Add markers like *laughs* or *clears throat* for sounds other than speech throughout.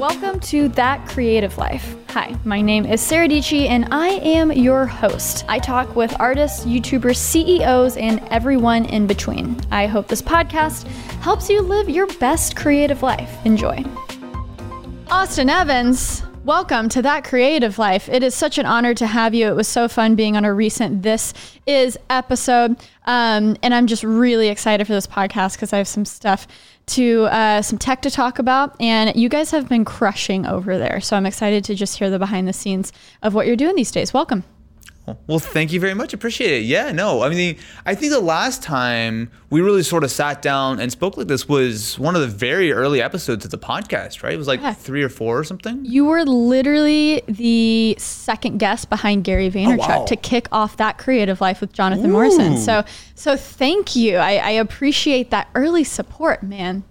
Welcome to That Creative Life. Hi, my name is Sara Dietschy, and I am your host. I talk with artists, YouTubers, CEOs, and everyone in between. I hope this podcast helps you live your best creative life. Enjoy. Austin Evans, welcome to That Creative Life. It is such an honor to have you. It was so fun being on a recent This Is episode. Um, and I'm just really excited for this podcast because I have some stuff to uh, some tech to talk about. And you guys have been crushing over there. So I'm excited to just hear the behind the scenes of what you're doing these days. Welcome. Well, thank you very much. Appreciate it. Yeah, no, I mean, I think the last time we really sort of sat down and spoke like this was one of the very early episodes of the podcast, right? It was like yeah. three or four or something. You were literally the second guest behind Gary Vaynerchuk oh, wow. to kick off that creative life with Jonathan Ooh. Morrison. So, so thank you. I, I appreciate that early support, man.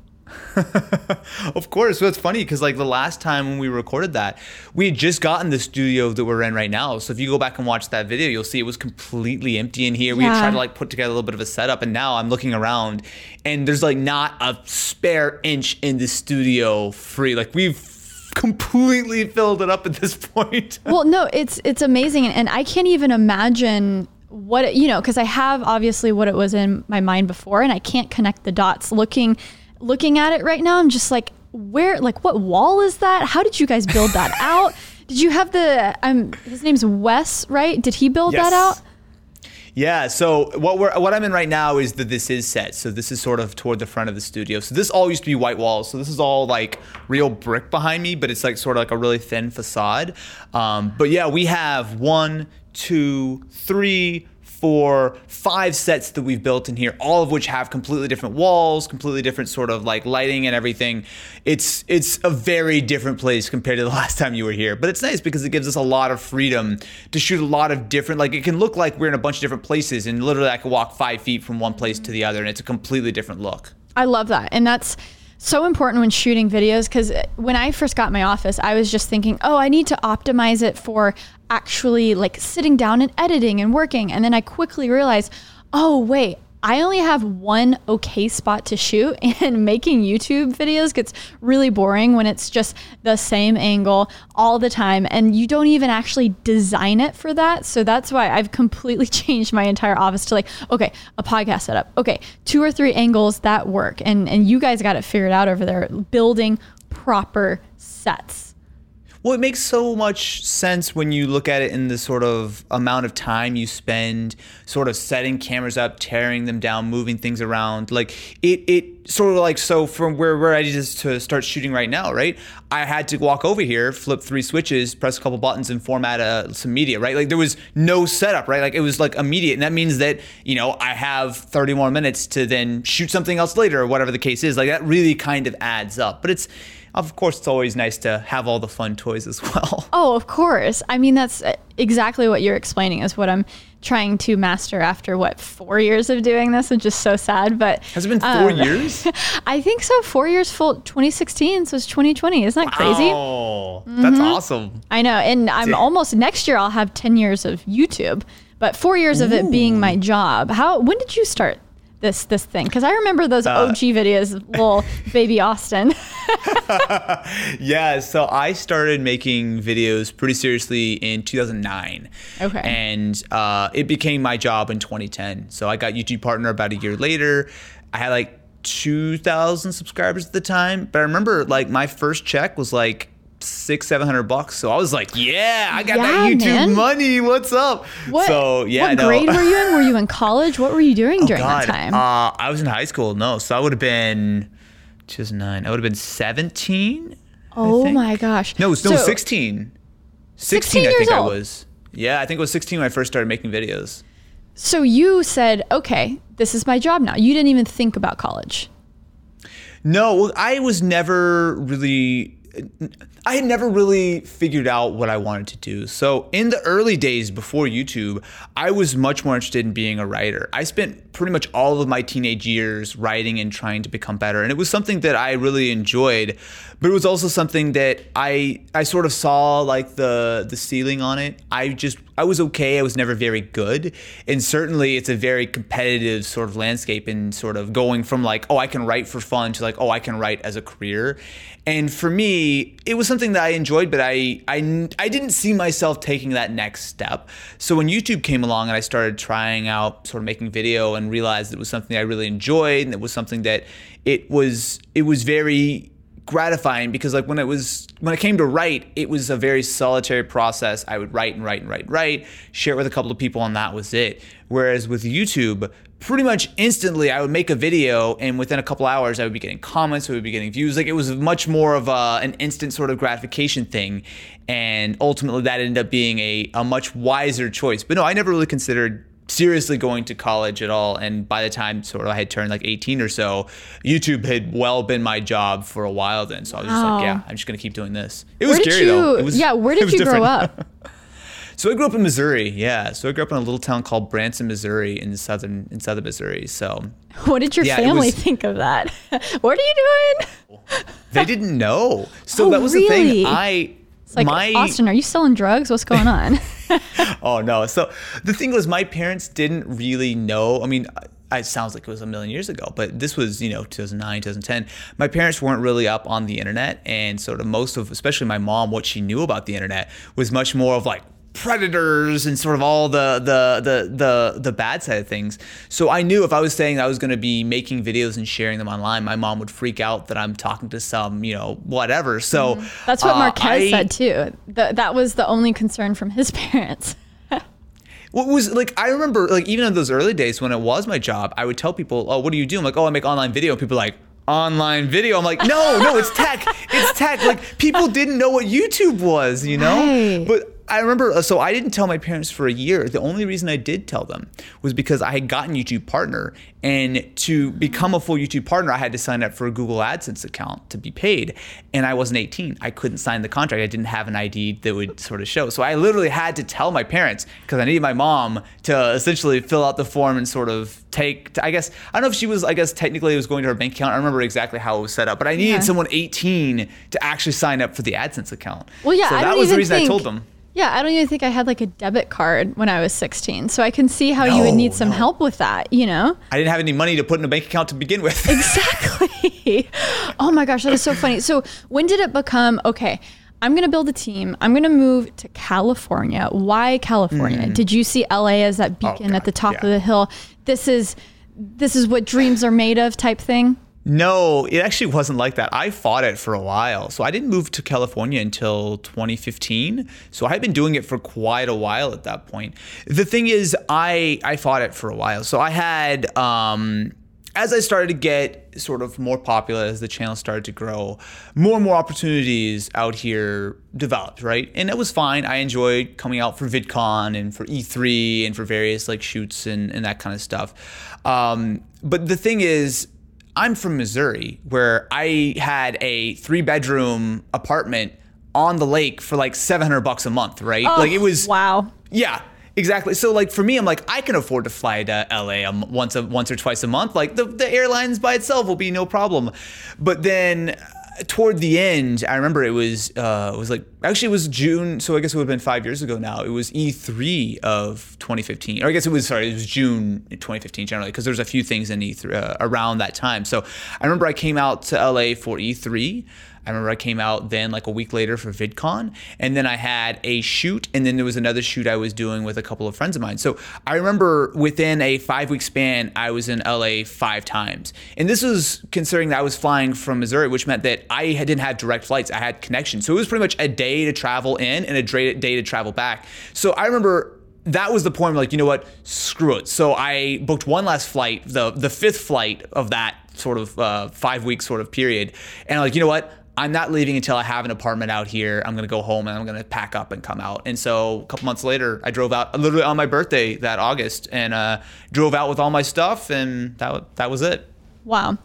*laughs* of course. So it's funny because like the last time when we recorded that, we had just gotten the studio that we're in right now. So if you go back and watch that video, you'll see it was completely empty in here. We had tried to like put together a little bit of a setup, and now I'm looking around, and there's like not a spare inch in the studio free. Like we've completely *laughs* filled it up at this point. *laughs* well, no, it's it's amazing, and I can't even imagine what you know because I have obviously what it was in my mind before, and I can't connect the dots looking looking at it right now, I'm just like, where, like, what wall is that? How did you guys build that *laughs* out? Did you have the, um, his name's Wes, right? Did he build yes. that out? Yeah, so what we're what I'm in right now is the this is set. So this is sort of toward the front of the studio. So this all used to be white walls. So this is all like real brick behind me, but it's like sort of like a really thin facade. Um, but yeah, we have one, two, three, for five sets that we've built in here, all of which have completely different walls, completely different sort of like lighting and everything. It's it's a very different place compared to the *laughs* last time you were here. But it's nice because it gives us a lot of freedom to shoot a lot of different like it can look like we're in a bunch of different places and literally I can walk five feet from one place to the other and it's a completely different look. I love that. And that's so important when shooting videos because uh, when I first got my office, I was just thinking, oh, I need to optimize it for actually like sitting down and editing and working. And then I quickly realized, oh, wait, I only have one okay spot to shoot, *laughs* and making YouTube videos gets really boring when it's just the same angle all the time, and you don't even actually design it for that. So that's why I've completely *laughs* changed my entire office to like, okay, a podcast setup, okay, two or three angles that work, and and you guys got it figured out over there, building proper sets. Well, it makes so much sense when you look at it in the sort of amount of time you spend sort of setting cameras up, tearing them down, moving things around. Like it, it sort of like so from where we're ready to start shooting right now, right? I had to walk over here, flip three switches, press a couple buttons, and format uh, some media, right? Like there was no setup, right? Like it was like immediate, and that means that you know I have 30 more minutes to then shoot something else later, or whatever the case is. Like that really kind of adds up, but it's of course, it's always nice to have all the fun toys as well. *laughs* Oh, of course. I mean, that's uh, exactly what you're explaining is what I'm trying to master after what four years of doing this, which is so sad. But has it been four um, years? *laughs* I think so. Four years full. 2016, so it's 2020. Isn't that crazy? Oh, mm-hmm. that's awesome. I know, and I'm almost next year. I'll have 10 years of YouTube, but four years Ooh. of it being my job. How? When did you start this this thing because I remember those uh, OG videos, little *laughs* baby Austin. *laughs* yeah, so I started making videos pretty seriously in 2009. Okay, and uh, it became my job in 2010. So I got YouTube partner about a year later. I had like 2,000 subscribers at the time, but I remember like my first check was like six, seven hundred bucks. So I was like, yeah, I got yeah, that YouTube man. money. What's up? What, so yeah, what no. grade were you in? Were you in college? What were you doing oh, during God. that time? Uh, I was in high school. No, so I would have been 2009. I would have been 17. Oh my gosh. No, no, so, 16. 16, 16 I think old. I was. Yeah, I think it was 16 when I first started making videos. So you said, okay, this is my job now. You didn't even think about college. No, well, I was never really I had never really figured out what I wanted to do. So, in the early days before YouTube, I was much more interested in being a writer. I spent pretty much all of my teenage years writing and trying to become better. And it was something that I really enjoyed, but it was also something that I I sort of saw like the the ceiling on it. I just I was okay. I was never very good. And certainly it's a very competitive sort of landscape and sort of going from like, oh, I can write for fun to like, oh, I can write as a career. And for me, it was something that I enjoyed, but I, I, I didn't see myself taking that next step. So when YouTube came along and I started trying out sort of making video and realized it was something I really enjoyed and it was something that it was, it was very gratifying because like when it was when it came to write it was a very solitary process i would write and write and write and write share it with a couple of people and that was it whereas with youtube pretty much instantly i would make a video and within a couple hours i would be getting comments i would be getting views like it was much more of a, an instant sort of gratification thing and ultimately that ended up being a, a much wiser choice but no i never really considered seriously going to college at all. And by the time sort of I had turned like 18 or so, YouTube had well been my job for a while then. So I was just like, yeah, I'm just gonna keep doing this. It was scary you- though. Was, yeah, where *laughs* did you grow up? *laughs* so I grew up in Missouri. Yeah. So I grew up in a little town called Branson, Missouri, in southern in southern Missouri. So What did your Yeah, family was- think of that? *laughs* what are you doing? *laughs* they didn't know. So Oh, that was the thing. I It's like my Austin, are you selling drugs? What's going on? *laughs* oh no. So the thing was, my parents didn't really know. I mean, it sounds like it was a million years ago, but this was, you know, 2009, 2010. My parents weren't really up on the internet, and sort of most of, especially my mom, what she knew about the internet was much more of like predators and sort of all the the the the the bad side of things. So I knew if I was saying I was going to be making videos and sharing them online, my mom would freak out that I'm talking to some, you know, whatever. So That's what uh, Marques I- said too. Th- that was the only concern from his *laughs* parents. What was like? I remember like even in those early days when it was my job, I would tell people, "Oh, what do you do?" I'm like, "Oh, I make online video." And people are like, "Online video?" I'm like, "No, no, it's tech. It's tech." Like people didn't know what YouTube was, you know. *laughs* Right. But I remember, uh, so I didn't tell my parents for a year. The only reason I did tell them was because I had gotten YouTube Partner, and to become a full YouTube Partner, I had to sign up for a Google AdSense account to be paid, and I wasn't 18. I couldn't sign the contract. I didn't have an ID that would sort of show. So I literally had to tell my parents because I needed my mom to essentially fill out the form and sort of take. I guess I don't know if she was. I guess technically it was going to her bank account. I don't remember exactly how it was set up, but I needed Yeah. someone 18 to actually sign up for the AdSense account. Well, yeah, so that was the reason think, I told them. Yeah, I don't even think I had like a debit card when I was 16. So I can see how you would need some no. help with that, you know? I didn't have any money to put in a bank account to begin with. *laughs* Exactly. *laughs* oh my gosh, that is so funny. So when did it become okay? I'm gonna build a team. I'm gonna move to California. Why California? Did you see LA as that beacon Mm. Oh, God, at the top yeah. of the hill? This is this is what dreams are made of type thing. No, it actually wasn't like that. I fought it for a while. So I didn't move to California until 2015. So I had been doing it for quite a while at that point. The thing is, I I fought it for a while. So I had um as I started to get sort of more popular, as the channel started to grow, more and more opportunities out here developed, right? And that was fine. I enjoyed coming out for VidCon and for E3 and for various like shoots and, and that kind of stuff. Um, but the thing is, I'm from Missouri, where I had a three bedroom apartment on the lake for like 700 bucks a month, right? Oh, like it was Oh, wow. yeah, exactly. So like for me, I'm like I can afford to fly to LA once a, once or twice a month. Like the the airlines by itself will be no problem. But then toward the end, I remember it was uh, it was like actually it was June. So I guess it would have been five years ago now. It was E3 of 2015, or I guess it was sorry, it was June 2015 generally because there's a few things in E3 uh, around that time. So I remember I came out to LA for E3. I remember I came out then like a week later for VidCon, and then I had a shoot, and then there was another shoot I was doing with a couple of friends of mine. So I remember within a five week span, I was in LA five times, and this was considering that I was flying from Missouri, which meant that I didn't have direct flights. I had connections, so it was pretty much a day to travel in and a day to travel back. So I remember that was the point like you know what screw it so i booked one last flight the the fifth flight of that sort of uh, five week sort of period and I'm like you know what i'm not leaving until i have an apartment out here i'm gonna go home and i'm gonna pack up and come out and so a couple months later i drove out literally on my birthday that august and uh, drove out with all my stuff and that, that was it Wow.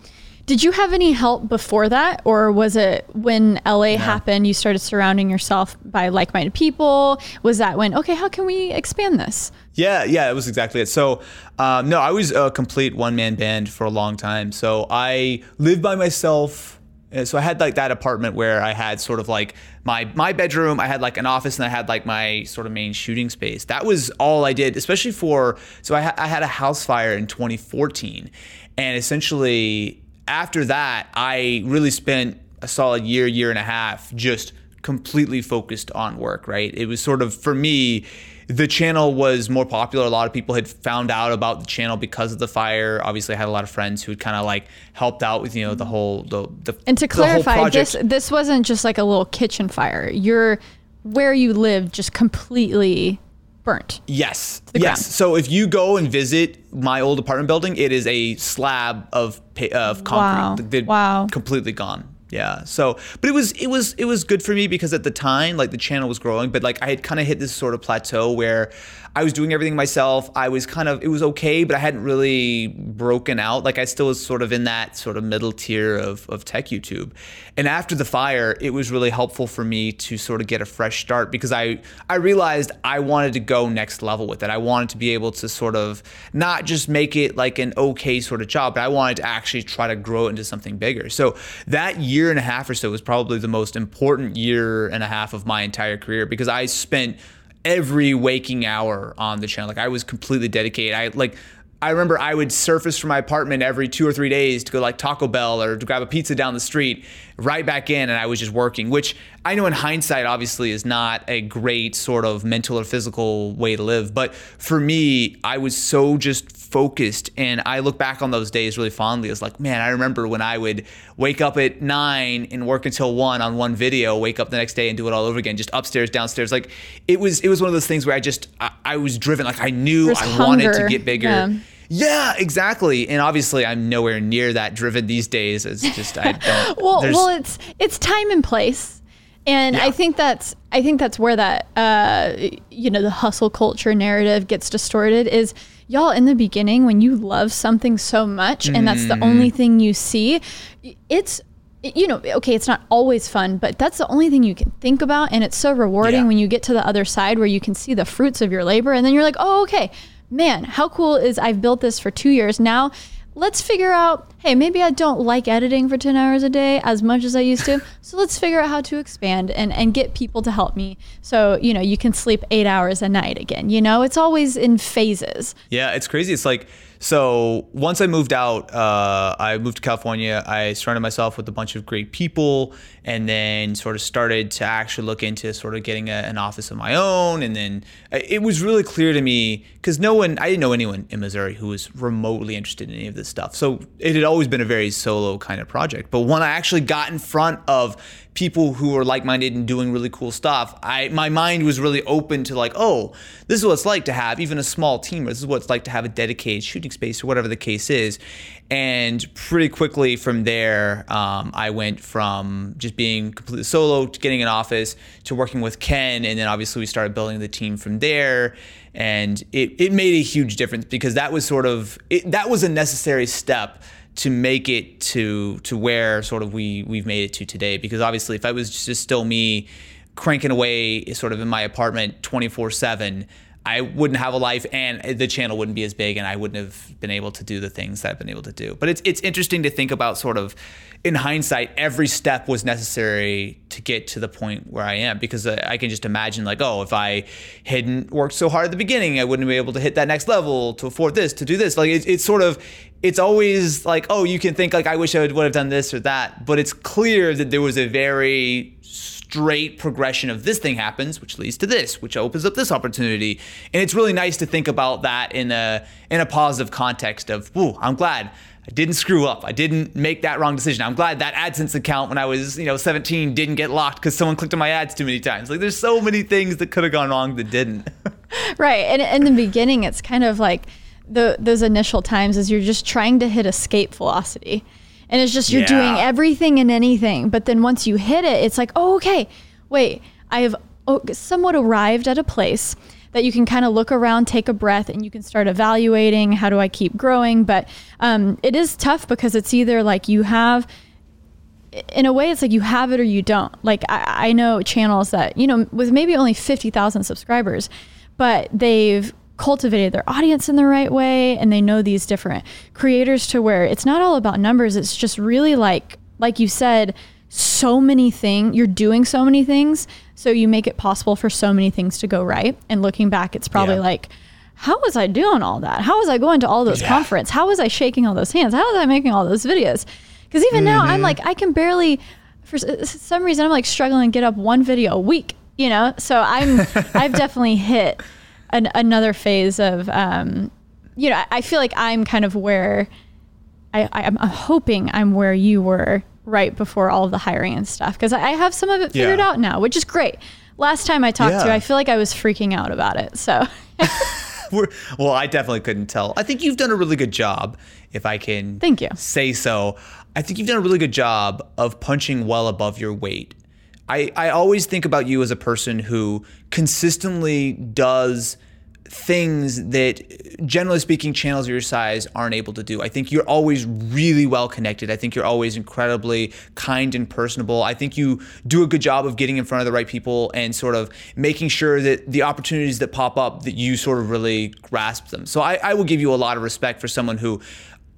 Did you have any help before that, or was it when LA happened? You started surrounding yourself by like-minded people. Was that when okay, how can we expand this? Yeah, yeah, it was exactly it. So, um, no, I was a complete one man band for a long time. So I lived by myself. Uh, So I had like that apartment where I had sort of like my my bedroom. I had like an office and I had like my sort of main shooting space. That was all I did, especially for. So I, ha- I had a house fire in 2014, and essentially after that, I really spent a solid year, year and a half, just completely focused on work, right? It was sort of, for me, the channel was more popular. A lot of people had found out about the channel because of the fire. Obviously, I had a lot of friends who had kind of like helped out with you know the whole the, the And to the clarify, this this wasn't just like a little kitchen fire. You're where you live just completely burnt. Yes. yes. ground. So if you go and visit my old apartment building, it is a slab of of concrete. Wow. They're Wow. Completely gone. Yeah. So, but it was it was it was good for me because at the time, like the channel was growing, but like I had kind of hit this sort of plateau where I was doing everything myself. I was kind of it was okay, but I hadn't really broken out. Like I still was sort of in that sort of middle tier of of tech YouTube. And after the fire, it was really helpful for me to sort of get a fresh start because I I realized I wanted to go next level with it. I wanted to be able to sort of not just make it like an okay sort of job, but I wanted to actually try to grow it into something bigger. So that year and a half or so was probably the most important year and a half of my entire career because I spent every waking hour on the channel. Like I was completely dedicated. I like I remember I would surface from my apartment every two or three days to go like Taco Bell or to grab a pizza down the street, right back in, and I was just working. Which I know in hindsight, obviously, is not a great sort of mental or physical way to live. But for me, I was so just focused, and I look back on those days really fondly. It's like, man, I remember when I would wake up at nine and work until one on one video, wake up the next day and do it all over again, just upstairs, downstairs. Like it was, it was one of those things where I just, I, I was driven. Like I knew There's I wanted to get bigger. Yeah. Yeah, exactly. And obviously, I'm nowhere near that driven these days. It's just I don't. *laughs* well, well, it's it's time and place, and Yeah. I think that's I think that's where that uh, you know the hustle culture narrative gets distorted. Is y'all in the beginning when you love something so much and that's the only Mm. thing you see, it's you know okay it's not always fun but that's the only thing you can think about and it's so rewarding Yeah. when you get to the other side where you can see the fruits of your labor and then you're like oh okay man how cool is i've built this for two years now let's figure out hey maybe i don't like editing for 10 hours a day as much as i used to *laughs* so let's figure out how to expand and, and get people to help me so you know you can sleep eight hours a night again you know it's always in phases Yeah, it's crazy. It's like so. Once I moved out, uh, I moved to California. I surrounded myself with a bunch of great people, and then sort of started to actually look into sort of getting a, an office of my own. And then uh, it was really clear to me because no one, I didn't know anyone in Missouri who was remotely interested in any of this stuff. So it had always been a very solo kind of project. But when I actually got in front of people who were like-minded and doing really cool stuff i my mind was really open to like oh this is what it's like to have even a small team or this is what it's like to have a dedicated shooting space or whatever the case is and pretty quickly from there um, i went from just being completely solo to getting an office to working with ken. And then obviously we started building the team from there. And it, it made a huge difference because that was sort of it, that was a necessary step to make it to to where sort of we we've made it to today. Because obviously if I was just still me cranking away sort of in my apartment 24/7 I wouldn't have a life and the channel wouldn't be as big and I wouldn't have been able to do the things that I've been able to do. But it's it's interesting to think about sort of in hindsight every step was necessary to get to the point where I am because I can just imagine like oh if I hadn't worked so hard at the beginning I wouldn't be able to hit that next level to afford this to do this like it's, it's sort of it's always like oh you can think like I wish I would have done this or that but it's clear that there was a very straight progression of this thing happens, which leads to this, which opens up this opportunity. And it's really nice to think about that in a in a positive context of, ooh, I'm glad I didn't screw up. I didn't make that wrong decision. I'm glad that AdSense account when I was, you know, 17 didn't get locked because someone clicked on my ads too many times. Like there's so many things that could have gone wrong that didn't. *laughs* Right. And in the beginning, it's kind of like the those initial times is you're just trying to hit escape velocity. And it's just you're Yeah. doing everything and anything. But then once you hit it, it's like, oh, okay, wait, I have oh, somewhat arrived at a place that you can kind of look around, take a breath, and you can start evaluating how do I keep growing. But um, it is tough because it's either like you have in a way it's like you have it or you don't like i, I know channels that you know with maybe only 50000 subscribers but they've cultivated their audience in the right way and they know these different creators to where it's not all about numbers it's just really like like you said so many things you're doing so many things so you make it possible for so many things to go right and looking back it's probably Yeah. like how was i doing all that how was i going to all those Yeah. conference how was i shaking all those hands how was i making all those videos because even now Mm-hmm. i'm like i can barely for some reason I'm like struggling to get up one video a week, you know? So I'm, *laughs* I've definitely hit an, another phase of, um, you know, I, I feel like I'm kind of where I, I'm hoping I'm where you were right before all of the hiring and stuff. Cause I I have some of it figured Yeah. out now, which is great. Last time I talked to you, I feel like I was freaking out about it. So *laughs* We're, well, I definitely couldn't tell. I think you've done a really good job, if I can Thank you. say so. I think you've done a really good job of punching well above your weight. I, I always think about you as a person who consistently does things that generally speaking channels of your size aren't able to do. I think you're always really well connected. I think you're always incredibly kind and personable. I think you do a good job of getting in front of the right people and sort of making sure that the opportunities that pop up that you sort of really grasp them. So I, I will give you a lot of respect for someone who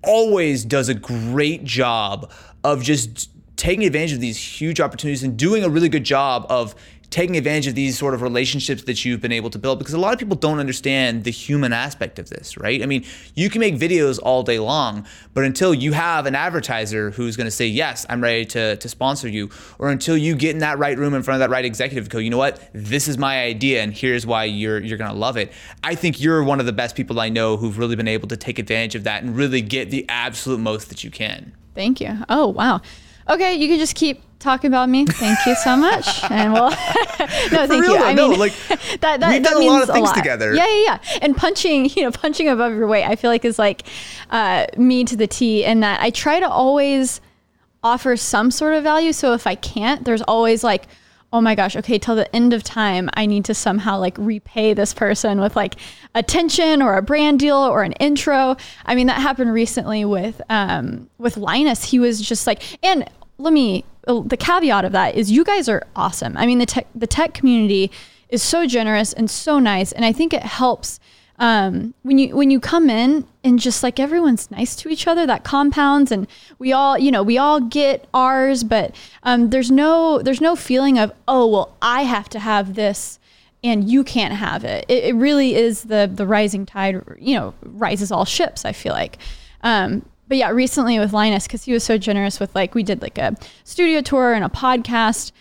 always does a great job of just taking advantage of these huge opportunities and doing a really good job of taking advantage of these sort of relationships that you've been able to build because a lot of people don't understand the human aspect of this, right? I mean, you can make videos all day long, but until you have an advertiser who's going to say, "Yes, I'm ready to to sponsor you," or until you get in that right room in front of that right executive go, "You know what? This is my idea and here's why you're you're going to love it." I think you're one of the best people I know who've really been able to take advantage of that and really get the absolute most that you can. Thank you. Oh, wow. Okay, you can just keep talking about me. Thank you so much. *laughs* And we'll *laughs* no, thank real you. I no, mean, like, *laughs* that, that, we've done a lot of things together. Yeah, yeah, yeah. And punching, you know, punching above your weight, I feel like is like uh, me to the T. In that I try to always offer some sort of value. So if I can't, there's always like, oh my gosh, okay, till the end of time, I need to somehow like repay this person with like attention or a brand deal or an intro. I mean, that happened recently with um, with Linus. He was just like, and let me the caveat of that is you guys are awesome. I mean, the tech the tech community is so generous and so nice, and I think it helps um, when you when you come in and just like everyone's nice to each other that compounds and we all you know we all get ours but um, there's no there's no feeling of oh well i have to have this and you can't have it it, it really is the the rising tide you know rises all ships i feel like um, but yeah recently with linus because he was so generous with like we did like a studio tour and a podcast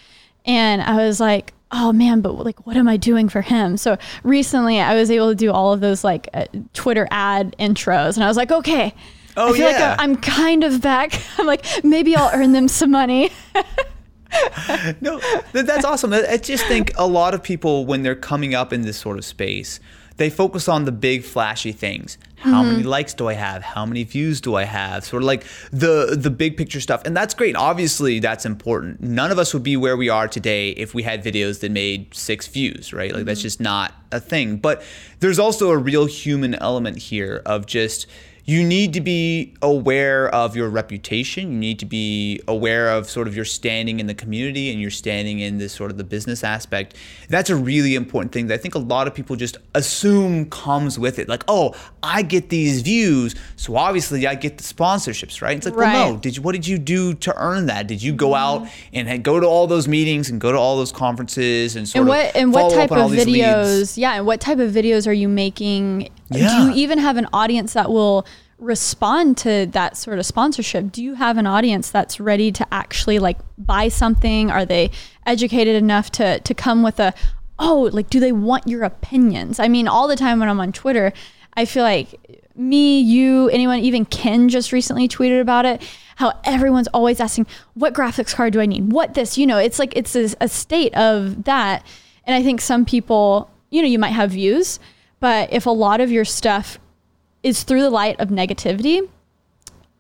and i was like oh man, but like, what am I doing for him? So recently I was able to do all of those like uh, Twitter ad intros and I was like, okay. Oh, I feel yeah. like I'm kind of back. *laughs* I'm like, maybe I'll earn them some money. *laughs* no, that's awesome. I I just think a lot of people, when they're coming up in this sort of space, they focus on the big flashy things. How many mm-hmm. likes do I have? How many views do I have? Sort of like the the big picture stuff, and that's great. Obviously, that's important. None of us would be where we are today if we had videos that made six views, right? Like that's mm-hmm. just not a thing. But there's also a real human element here of just you need to be aware of your reputation. You need to be aware of sort of your standing in the community and your standing in this sort of the business aspect. That's a really important thing that I think a lot of people just assume comes with it. Like, oh, I get these views, so obviously I get the sponsorships, right? It's like, well, no. Did you, what did you do to earn that? Did you go out mm-hmm. and go to all those meetings and go to all those conferences and sort and of what and what type of videos yeah and what type of videos are you making do you even have an audience that will respond to that sort of sponsorship? Do you have an audience that's ready to actually like buy something? Are they educated enough to to come with a oh like do they want your opinions? I mean all the time when i'm on twitter i feel like me you anyone even ken just recently tweeted about it how everyone's always asking what graphics card do i need? What this? You know it's like it's a, a state of that. And i think some people you know you might have views but if a lot of your stuff is through the light of negativity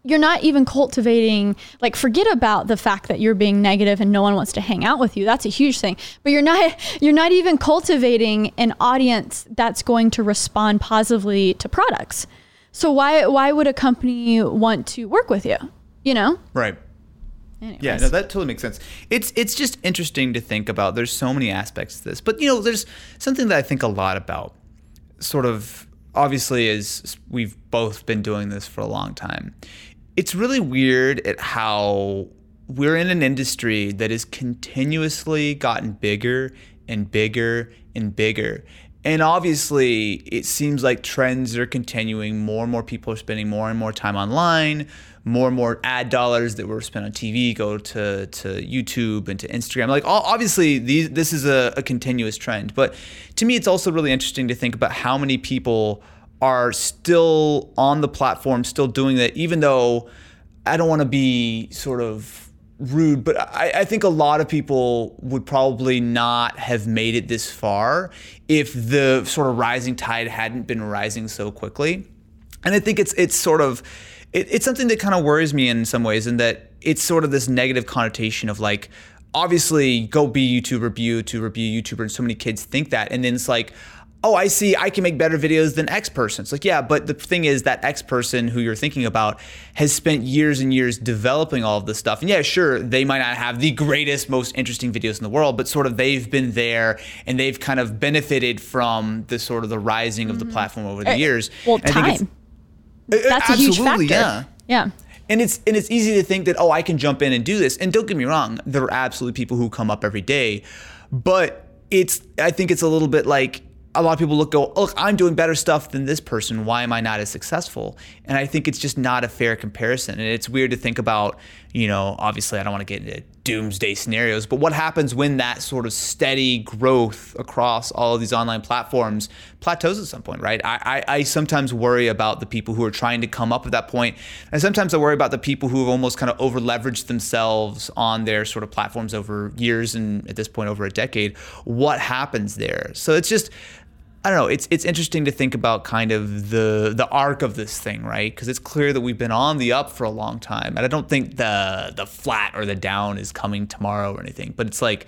you're not even cultivating like forget about the fact that you're being negative and no one wants to hang out with you that's a huge thing but you're not *laughs* you're not even cultivating an audience that's going to respond positively to products so why why would a company want to work with you you know Right. Yeah, no, that totally makes sense. It's it's just interesting to think about. There's so many aspects to this, but you know, there's something that I think a lot about. Sort of, obviously, as we've both been doing this for a long time, it's really weird at how we're in an industry that has continuously gotten bigger and bigger and bigger. And obviously, it seems like trends are continuing. More and more people are spending more and more time online. More and more ad dollars that were spent on TV go to to YouTube and to Instagram. Like obviously these this is a, a continuous trend, but to me it's also really interesting to think about how many people are still on the platform, still doing that, even though I don't want to be sort of rude, but I, I, think a lot of people would probably not have made it this far if the sort of rising tide hadn't been rising so quickly. And I think it's it's sort of it, it's something that kind of worries me in some ways, in that it's sort of this negative connotation of like, obviously, go be YouTuber, be YouTuber, be a YouTuber, and so many kids think that, and then it's like, oh, I see, I can make better videos than X person. It's like, yeah, but the thing is that X person who you're thinking about has spent years and years developing all of this stuff. And yeah, sure, they might not have the greatest, most interesting videos in the world, but sort of they've been there and they've kind of benefited from the sort of the rising of the mm-hmm. platform over the uh, years. Well, time. That's a huge factor. Yeah. Yeah. And it's and it's easy to think that oh I can jump in and do this. And don't get me wrong, there are absolutely people who come up every day, but it's I think it's a little bit like a lot of people look go look i'm doing better stuff than this person why am i not as successful and i think it's just not a fair comparison and it's weird to think about you know obviously i don't want to get into doomsday scenarios but what happens when that sort of steady growth across all of these online platforms plateaus at some point right? I, I, I sometimes worry about the people who are trying to come up at that point and sometimes i worry about the people who have almost kind of over leveraged themselves on their sort of platforms over years and at this point over a decade. What happens there? So it's just I don't know. It's it's interesting to think about kind of the the arc of this thing, right? Because it's clear that we've been on the up for a long time, and I don't think the the flat or the down is coming tomorrow or anything. But it's like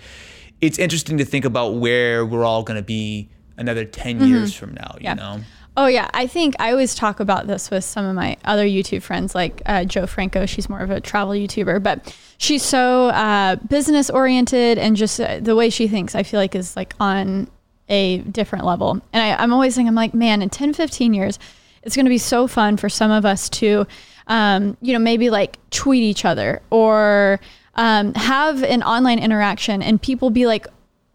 it's interesting to think about where we're all going to be another 10 mm-hmm. years from now. You yeah. know. Oh yeah, I think I always talk about this with some of my other YouTube friends, like uh, Jo Franco. She's more of a travel YouTuber, but she's so uh, business oriented and just uh, the way she thinks. I feel like is like on a different level. And I, am always thinking, I'm like, man, in 10, 15 years, it's going to be so fun for some of us to, um, you know, maybe like tweet each other or um, have an online interaction and people be like,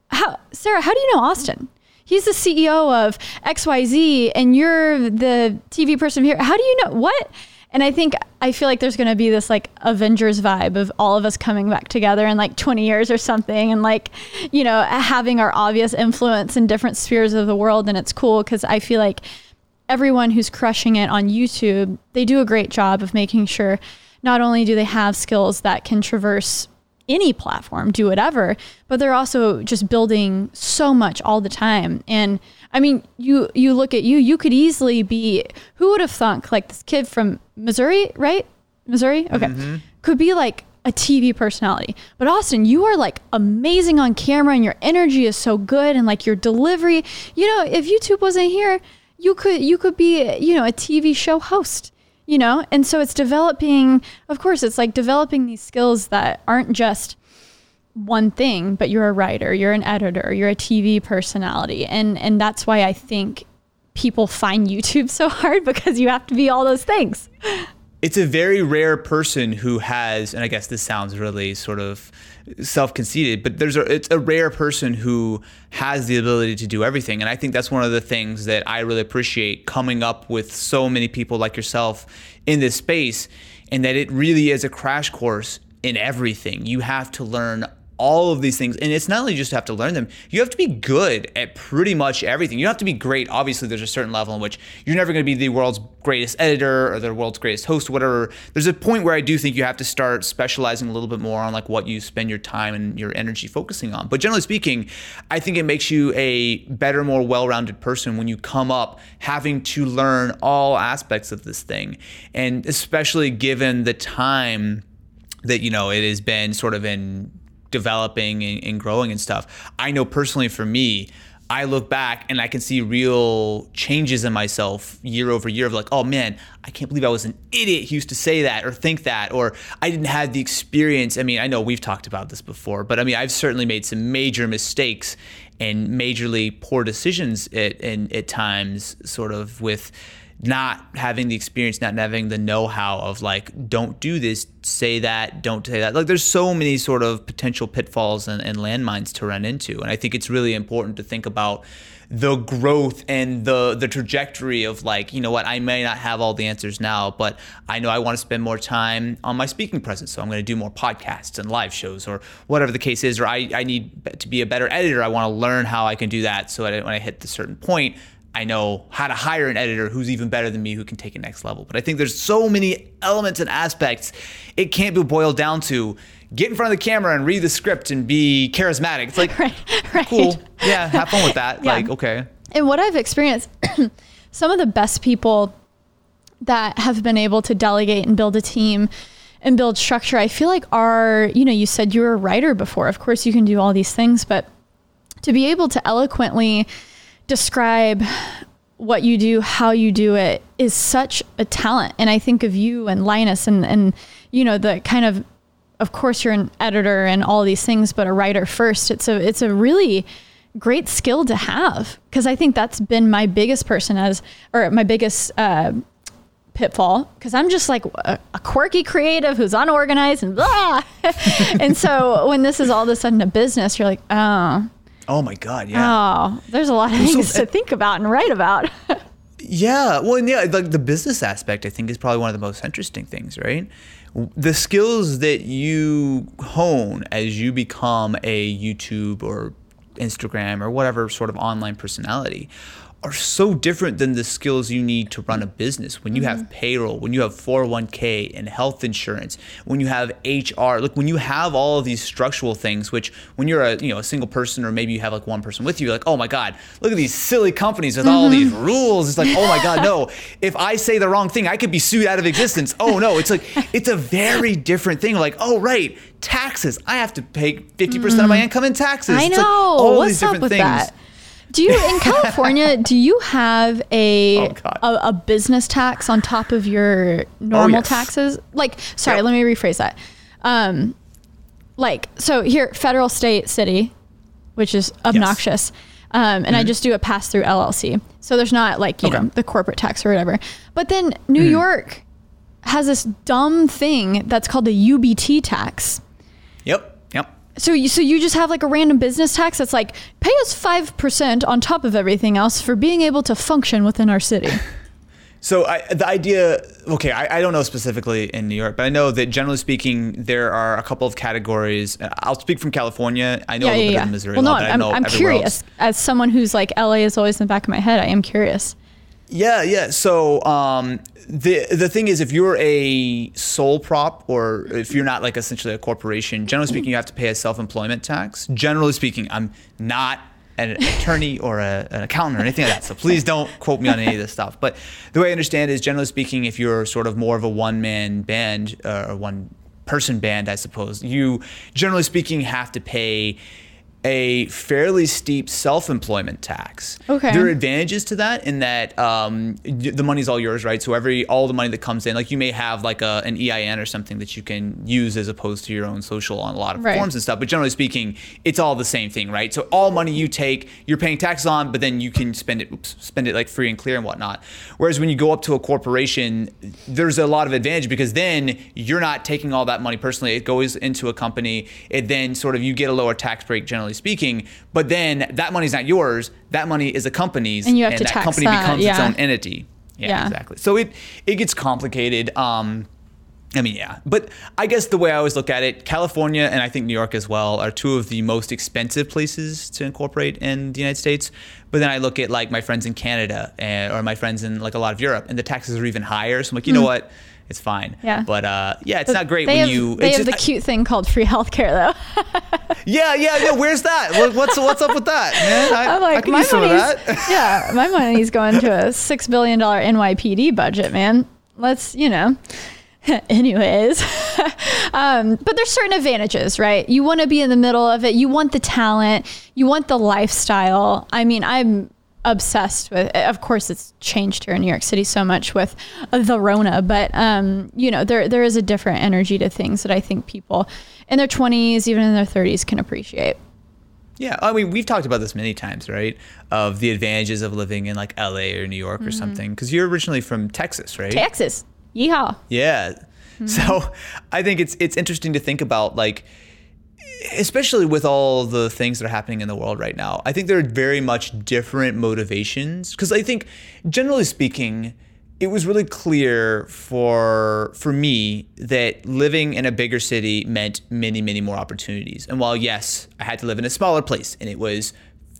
how, Sara, how do you know Austin? He's the CEO of XYZ and you're the TV person here. How do you know what? And I think I feel like there's going to be this like Avengers vibe of all of us coming back together in like 20 years or something and like, you know, having our obvious influence in different spheres of the world. And it's cool because I feel like everyone who's crushing it on YouTube, they do a great job of making sure not only do they have skills that can traverse any platform, do whatever, but they're also just building so much all the time. And I mean, you you look at you, you could easily be who would have thunk like this kid from Missouri, right? Missouri? Okay. Mm-hmm. Could be like a TV personality. But Austin, you are like amazing on camera and your energy is so good and like your delivery. You know, if YouTube wasn't here, you could you could be, you know, a TV show host you know? And so it's developing, of course, it's like developing these skills that aren't just one thing, but you're a writer, you're an editor, you're a TV personality. And and that's why I think people find YouTube so hard *laughs* because you have to be all those things it's a very rare person who has, and I guess this sounds really sort of self-conceited, but there's a it's a rare person who has the ability to do everything, and I think that's one of the things that I really appreciate coming up with so many people like yourself in this space, and that it really is a crash course in everything. You have to learn all of these things. And it's not only just have to learn them, you have to be good at pretty much everything. You don't have to be great. Obviously, there's a certain level in which you're never going to be the world's greatest editor or the world's greatest host, whatever. There's a point where I do think you have to start specializing a little bit more on like what you spend your time and your energy focusing on. But generally speaking, I think it makes you a better, more well-rounded person when you come up having to learn all aspects of this thing. And especially given the time that, you know, it has been sort of in developing and, and growing and stuff. I know personally for me, I look back and I can see real changes in myself year over year of like, oh man, I can't believe I was an idiot who used to say that or think that, or I didn't have the experience. I mean, I know we've talked about this before, but I mean, I've certainly made some major mistakes and majorly poor decisions at, at times, sort of with not having the experience, not having the know-how of like, don't do this, say that, don't say that. Like, there's so many sort of potential pitfalls and, and landmines to run into, and I think it's really important to think about the growth and the the trajectory of like you know what I may not have all the answers now but I know I want to spend more time on my speaking presence. So I'm going to do more podcasts and live shows or whatever the case is or I, I need to be a better editor. I want to learn how I can do that so when I hit the certain point I know how to hire an editor who's even better than me who can take it next level. But I think there's so many elements and aspects. It can't be boiled down to get in front of the camera and read the script and be charismatic. It's like *laughs* right, right. cool. Yeah, have fun with that. *laughs* yeah. Like, okay. And what I've experienced, *clears throat* some of the best people that have been able to delegate and build a team and build structure, I feel like are, you know, you said you were a writer before. Of course, you can do all these things, but to be able to eloquently describe what you do, how you do it is such a talent. And I think of you and Linus and, and, you know, the kind of, of course you're an editor and all these things, but a writer first. It's a, it's a really great skill to have. Cause I think that's been my biggest person as, or my biggest, uh, pitfall because I'm just like a, a, quirky creative who's unorganized and blah. *laughs* and so when this is all of a sudden a business, you're like, oh, Oh my God, yeah. Oh, there's a lot of things so, to think about and write about. *laughs* yeah, well, yeah, like the business aspect, I think, is probably one of the most interesting things, right? The skills that you hone as you become a YouTube or Instagram or whatever sort of online personality are so different than the skills you need to run a business. When you mm-hmm. have payroll, when you have 401k and health insurance, when you have HR, look, when you have all of these structural things, which when you're a you know a single person or maybe you have like one person with you, you're like, oh my God, look at these silly companies with mm-hmm. all these rules. It's like, oh my God, no. *laughs* If I say the wrong thing, I could be sued out of existence. Oh no, it's like it's a very different thing. Like, oh right, taxes. I have to pay 50% mm. of my mm. income in taxes. I know. Like all What's these different things. That? Do you in California? *laughs* do you have a, oh, a, a business tax on top of your normal oh, yes. taxes? Like, sorry, yep. let me rephrase that. Um, like, so here, federal, state, city, which is obnoxious. Yes. Um, and mm-hmm. I just do a pass through LLC. So there's not like you okay. know the corporate tax or whatever. But then New mm. York has this dumb thing that's called the UBT tax. So you, so you just have like a random business tax that's like pay us 5% on top of everything else for being able to function within our city. *laughs* So I, the idea, okay, I, I, don't know specifically in New York, but I know that generally speaking, there are a couple of categories. Uh, I'll speak from California. I know yeah, a little yeah, bit yeah. of Missouri. Well, no, I'm, I'm curious. Else. As someone who's like LA is always in the back of my head, I am curious. Yeah, yeah. So um, the the thing is, if you're a sole prop or if you're not like essentially a corporation, generally speaking, you have to pay a self employment tax. Generally speaking, I'm not an attorney or a, an accountant or anything like that. So please don't quote me on any of this stuff. But the way I understand is, generally speaking, if you're sort of more of a one man band uh, or one person band, I suppose, you generally speaking have to pay a fairly steep self-employment tax. Okay. There are advantages to that in that um, the money's all yours, right? So every all the money that comes in, like you may have like a, an EIN or something that you can use as opposed to your own social on a lot of right. forms and stuff. But generally speaking, it's all the same thing, right? So all money you take, you're paying taxes on, but then you can spend it, oops, spend it like free and clear and whatnot. Whereas when you go up to a corporation, there's a lot of advantage because then you're not taking all that money personally. It goes into a company. It then sort of you get a lower tax break generally generally speaking. But then that money's not yours. That money is a company's, and, you have and to that tax company that. becomes yeah. its own entity. Yeah, yeah, exactly. So it it gets complicated. Um, I mean, yeah. But I guess the way I always look at it, California and I think New York as well are two of the most expensive places to incorporate in the United States. But then I look at like my friends in Canada and, or my friends in like a lot of Europe, and the taxes are even higher. So I'm like, you mm. know what? It's fine. Yeah. But uh, yeah, it's but not great when have, you. They have just, the cute thing called free healthcare, though. *laughs* yeah, yeah, yeah. Where's that? what's what's up with that, man? I, am like, my money's, *laughs* yeah, my money's going to a six billion dollar NYPD budget, man. Let's, you know. *laughs* Anyways, um, but there's certain advantages, right? You want to be in the middle of it. You want the talent. You want the lifestyle. I mean, I'm obsessed with of course it's changed here in New York City so much with the Rona but um, you know there there is a different energy to things that I think people in their 20s even in their 30s can appreciate Yeah, I mean, we've talked about this many times, right? Of the advantages of living in like LA or New York or something. Because you're originally from Texas, right? Texas. Yeehaw. Yeah. So I think it's it's interesting to think about like especially with all the things that are happening in the world right now. I think there are very much different motivations because I think generally speaking it was really clear for for me that living in a bigger city meant many many more opportunities. And while yes, I had to live in a smaller place and it was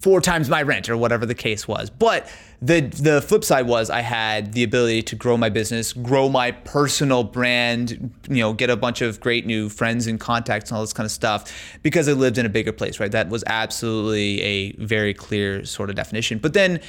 four times my rent or whatever the case was. But the the flip side was I had the ability to grow my business, grow my personal brand, you know, get a bunch of great new friends and contacts and all this kind of stuff because I lived in a bigger place, right? That was absolutely a very clear sort of definition. But then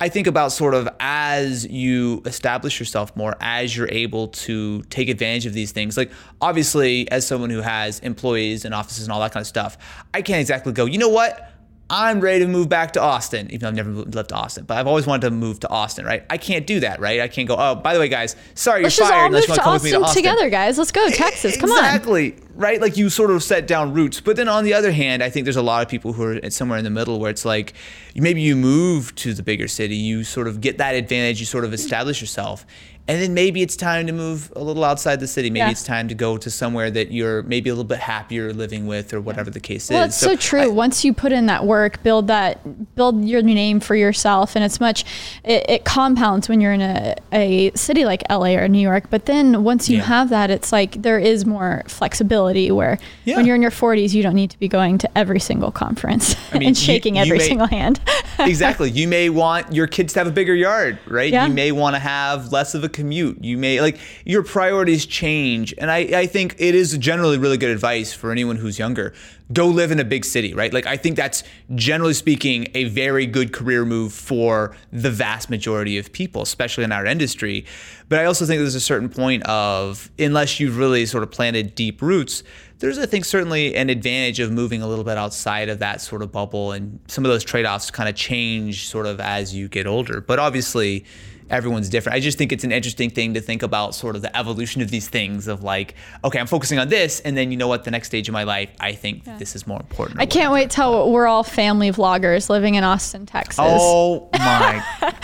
I think about sort of as you establish yourself more, as you're able to take advantage of these things. Like obviously as someone who has employees and offices and all that kind of stuff, I can't exactly go, "You know what? I'm ready to move back to Austin, even though I've never lived to Austin, but I've always wanted to move to Austin, right? I can't do that, right? I can't go, oh, by the way, guys, sorry, Let's you're just all fired move unless you to want to come with me Austin, to Austin. together, guys. Let's go, Texas. Come on. Exactly. Right? Like you sort of set down roots. But then on the other hand, I think there's a lot of people who are somewhere in the middle where it's like maybe you move to the bigger city, you sort of get that advantage, you sort of establish yourself. And then maybe it's time to move a little outside the city. Maybe Yeah. it's time to go to somewhere that you're maybe a little bit happier living with or whatever the case Well, is. Well, it's so, true. I- Once you put in that work, build that, build your name for yourself, and it's much, it, it compounds when you're in a, a city like LA or New York. But then once you Yeah. have that, it's like there is more flexibility. Where Yeah. when you're in your 40s, you don't need to be going to every single conference *laughs* mean, and you- shaking you every may- single hand. *laughs* exactly. You may want your kids to have a bigger yard, right? You may want to have less of a commute. You may like your priorities change. And I, I think it is generally really good advice for anyone who's younger. Go live in a big city, right? Like I think that's generally speaking a very good career move for the vast majority of people, especially in our industry. But I also think there's a certain point of unless you've really sort of planted deep roots, there's I think certainly an advantage of moving a little bit outside of that sort of bubble and some of those trade-offs kind of change sort of as you get older. But obviously everyone's different. I just think it's an interesting thing to think about sort of the evolution of these things of like, okay, I'm focusing on this and then you know what the next stage of my life, I think this is more important. I can't wait till we're all family vloggers living in Austin, Texas. Oh my *laughs*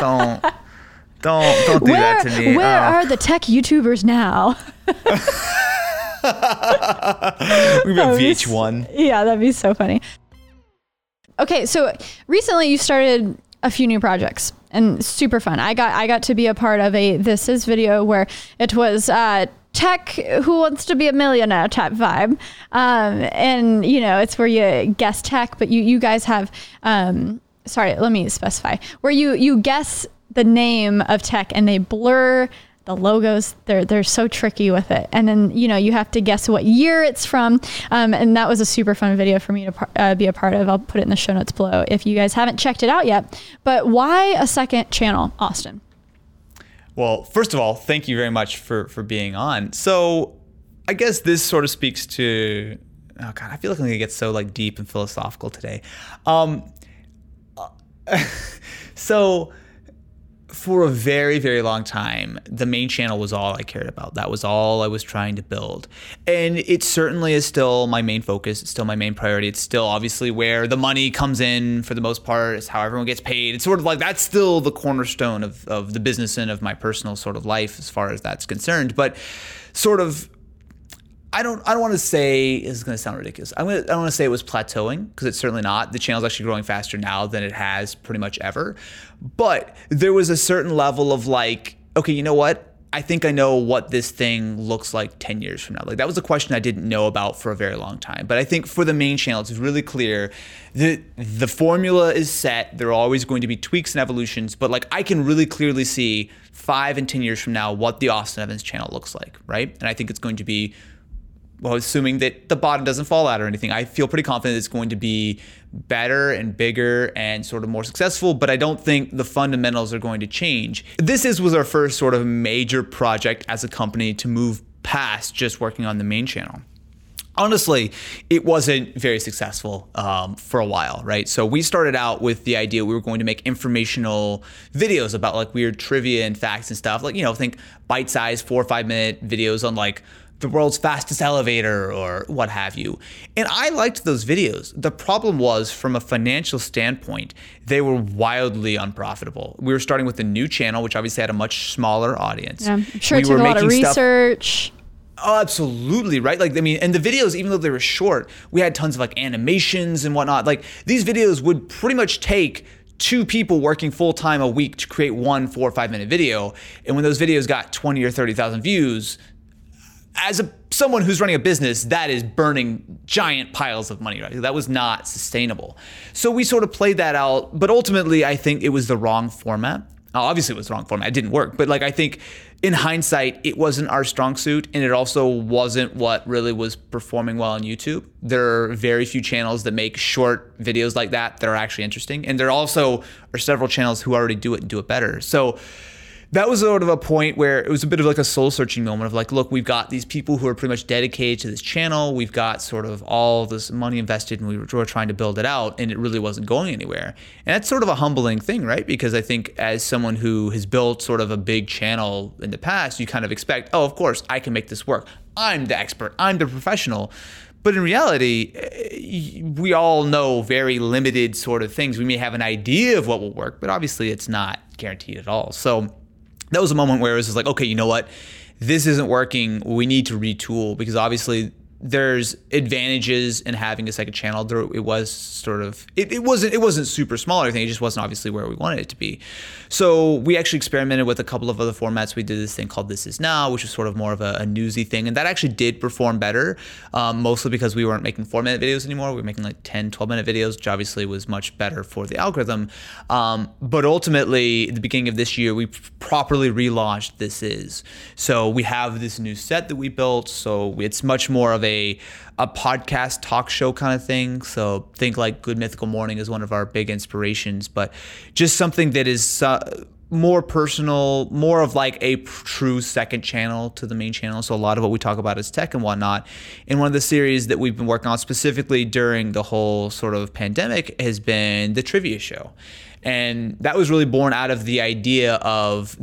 don't don't don't do where that to me. where Oh. are the tech YouTubers now? *laughs* we have be VH1. Yeah, that'd be so funny. Okay, so recently you started a few new projects and super fun. I got I got to be a part of a this is video where it was uh tech who wants to be a millionaire type vibe um, and you know it's where you guess tech but you you guys have um, sorry let me specify where you you guess the name of tech and they blur the logos they're they're so tricky with it and then you know you have to guess what year it's from um, and that was a super fun video for me to par- uh, be a part of i'll put it in the show notes below if you guys haven't checked it out yet but why a second channel austin Well, first of all, thank you very much for for being on. So, I guess this sort of speaks to. Oh God, I feel like I'm gonna get so like deep and philosophical today. Um, *laughs* so, for a very very long time, the main channel was all I cared about. That was all I was trying to build, and it certainly is still my main focus. It's still my main priority. It's still obviously where the money comes in for the most part. It's how everyone gets paid. It's sort of like that's still the cornerstone of of the business and of my personal sort of life as far as that's concerned. But sort of I don't I don't want to say this is going to sound ridiculous. I'm gonna, I don't want to say it was plateauing because it's certainly not. The channel's actually growing faster now than it has pretty much ever. But there was a certain level of like, okay, you know what? I think I know what this thing looks like 10 years from now. Like that was a question I didn't know about for a very long time. But I think for the main channel, it's really clear that the formula is set. There are always going to be tweaks and evolutions, but like I can really clearly see five and 10 years from now what the Austin Evans channel looks like, right? And I think it's going to be well, assuming that the bottom doesn't fall out or anything, I feel pretty confident it's going to be better and bigger and sort of more successful, but I don't think the fundamentals are going to change. This is was our first sort of major project as a company to move past just working on the main channel honestly, it wasn't very successful um, for a while, right? So we started out with the idea we were going to make informational videos about like weird trivia and facts and stuff. Like, you know, think bite sized four or five minute videos on like the world's fastest elevator or what have you. And I liked those videos. The problem was, from a financial standpoint, they were wildly unprofitable. We were starting with a new channel, which obviously had a much smaller audience. Yeah, I'm sure we it took a lot of making stuff- research. Oh, absolutely, right? Like, I mean, and the videos, even though they were short, we had tons of like animations and whatnot. Like, these videos would pretty much take two people working full time a week to create one four or five minute video. And when those videos got 20 or 30,000 views, as a someone who's running a business, that is burning giant piles of money, right? That was not sustainable. So we sort of played that out, but ultimately, I think it was the wrong format. Obviously, it was the wrong format. It didn't work, but like I think in hindsight, it wasn't our strong suit, and it also wasn't what really was performing well on YouTube. There are very few channels that make short videos like that that are actually interesting, and there also are several channels who already do it and do it better. So that was sort of a point where it was a bit of like a soul searching moment of like, look, we've got these people who are pretty much dedicated to this channel. We've got sort of all this money invested and we were trying to build it out and it really wasn't going anywhere. And that's sort of a humbling thing, right? Because I think as someone who has built sort of a big channel in the past, you kind of expect, oh, of course, I can make this work. I'm the expert, I'm the professional. But in reality, eh, we all know very limited sort of things. We may have an idea of what will work, but obviously it's not guaranteed at all. So, that was a moment where it was just like, okay, you know what? This isn't working. We need to retool because obviously there's advantages in having a second channel. There, it was sort of it, it wasn't it wasn't super small or anything. It just wasn't obviously where we wanted it to be. So we actually experimented with a couple of other formats. We did this thing called This Is Now, which was sort of more of a, a newsy thing, and that actually did perform better, um, mostly because we weren't making four minute videos anymore. We were making like 10, 12 minute videos, which obviously was much better for the algorithm. Um, but ultimately, at the beginning of this year, we properly relaunched This Is. So we have this new set that we built. So it's much more of a a podcast talk show kind of thing. So think like Good Mythical Morning is one of our big inspirations, but just something that is uh, more personal, more of like a true second channel to the main channel. So a lot of what we talk about is tech and whatnot. And one of the series that we've been working on specifically during the whole sort of pandemic has been the trivia show. And that was really born out of the idea of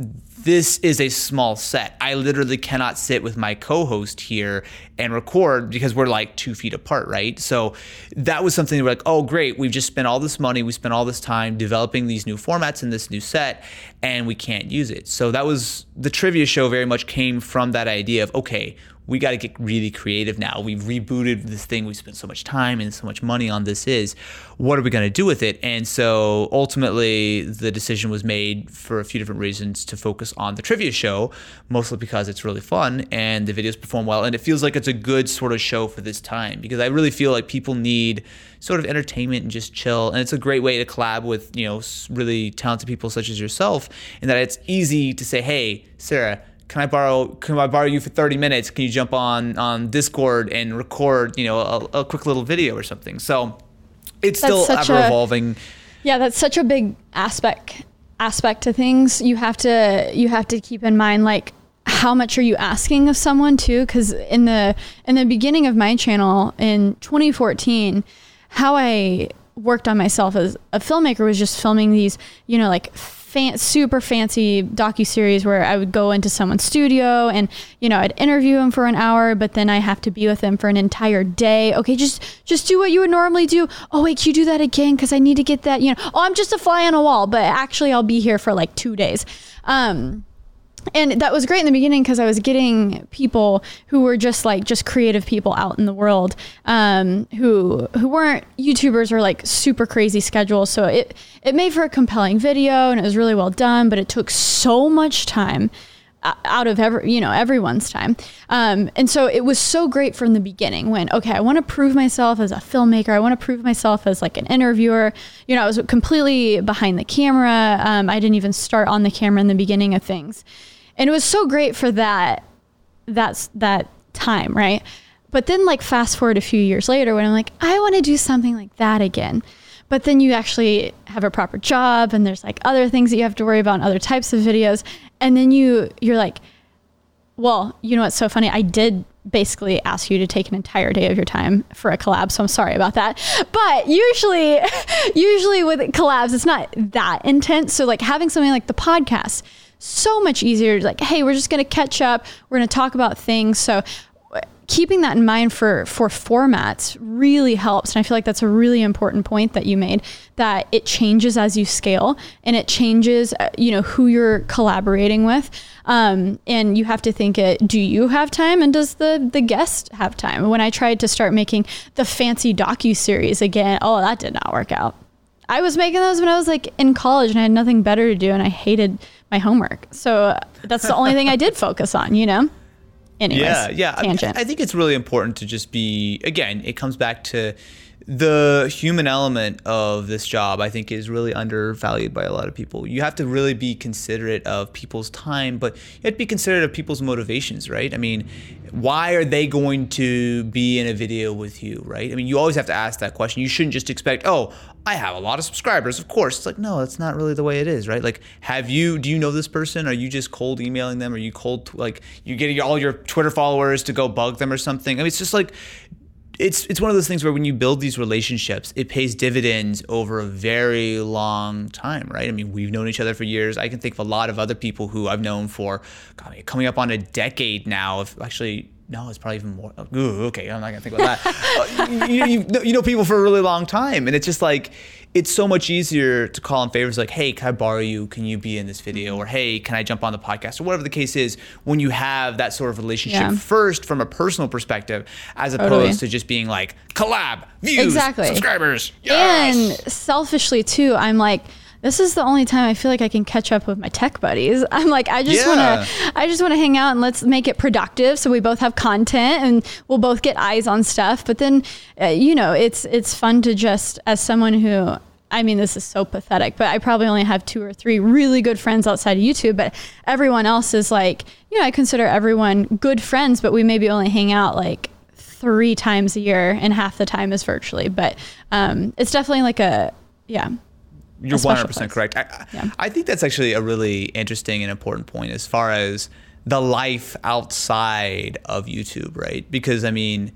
this is a small set. I literally cannot sit with my co-host here and record because we're like two feet apart, right? So that was something that we're like, oh great, we've just spent all this money, we spent all this time developing these new formats in this new set, and we can't use it. So that was the trivia show very much came from that idea of okay, we got to get really creative now. We've rebooted this thing. We spent so much time and so much money on this. Is what are we going to do with it? And so ultimately, the decision was made for a few different reasons to focus on the trivia show, mostly because it's really fun and the videos perform well, and it feels like it's a good sort of show for this time because I really feel like people need sort of entertainment and just chill, and it's a great way to collab with you know really talented people such as yourself, and that it's easy to say, hey, Sara can I borrow can I borrow you for 30 minutes? Can you jump on on Discord and record, you know, a, a quick little video or something? So it's That's still such ever a- evolving. Yeah, that's such a big aspect aspect to things. You have to you have to keep in mind like how much are you asking of someone too cuz in the in the beginning of my channel in 2014 how I worked on myself as a filmmaker was just filming these, you know, like fan- super fancy docu series where I would go into someone's studio and you know I'd interview them for an hour, but then I have to be with them for an entire day. Okay, just just do what you would normally do. Oh wait, can you do that again? Because I need to get that. You know, oh I'm just a fly on a wall, but actually I'll be here for like two days. Um, and that was great in the beginning because I was getting people who were just like just creative people out in the world um, who who weren't YouTubers or like super crazy schedules. So it it made for a compelling video and it was really well done, but it took so much time out of every you know everyone's time. Um, and so it was so great from the beginning when okay i want to prove myself as a filmmaker. I want to prove myself as like an interviewer. You know i was completely behind the camera. Um, i didn't even start on the camera in the beginning of things and it was so great for that that's that time right? But then like fast forward a few years later when i'm like i want to do something like that again. But then you actually have a proper job and there's like other things that you have to worry about and other types of videos. And then you you're like well you know what's so funny? I did basically ask you to take an entire day of your time for a collab so i'm sorry about that. But usually *laughs* usually with collabs it's not that intense. So like having something like the podcast so much easier. Like hey we're just going to catch up. We're going to talk about things. So keeping that in mind for for formats really helps. And i feel like that's a really important point that you made that it changes as you scale and it changes uh, you know who you're collaborating with. Um, and you have to think it do you have time and does the the guest have time? When i tried to start making the fancy docu series again oh that did not work out. I was making those when i was like in college and i had nothing better to do and i hated my homework so that's the only thing i did focus on you know Anyways, yeah, yeah. Tangent. I, I think it's really important to just be again. It comes back to the human element of this job. I think is really undervalued by a lot of people. You have to really be considerate of people's time, but you have to be considerate of people's motivations, right? I mean, why are they going to be in a video with you, right? I mean, you always have to ask that question. You shouldn't just expect, oh, I have a lot of subscribers, of course. It's like, no, that's not really the way it is, right? Like, have you, do you know this person? Are you just cold emailing them? Are you cold, like, you getting all your Twitter followers to go bug them or something? I mean, it's just like, it's it's one of those things where when you build these relationships, it pays dividends over a very long time, right? I mean, we've known each other for years. I can think of a lot of other people who I've known for God, coming up on a decade now. Of actually no, it's probably even more. Ooh, okay, I'm not gonna think about that. *laughs* uh, you, you, you, know people for a really long time, and it's just like it's so much easier to call in favors like, hey, can I borrow you? Can you be in this video? Or hey, can I jump on the podcast? Or whatever the case is, when you have that sort of relationship yeah. first from a personal perspective, as opposed totally. to just being like collab, views, exactly. subscribers. Yes! And selfishly too, I'm like this is the only time I feel like I can catch up with my tech buddies. *laughs* I'm like, I just yeah. want to, I just want to hang out and let's make it productive so we both have content and we'll both get eyes on stuff. But then, uh, you know, it's it's fun to just as someone who. I mean, this is so pathetic, but I probably only have two or three really good friends outside of YouTube. But everyone else is like, you know, I consider everyone good friends, but we maybe only hang out like three times a year, and half the time is virtually. But um, it's definitely like a, yeah, you're 100 percent correct. I, yeah. I think that's actually a really interesting and important point as far as the life outside of YouTube, right? Because I mean,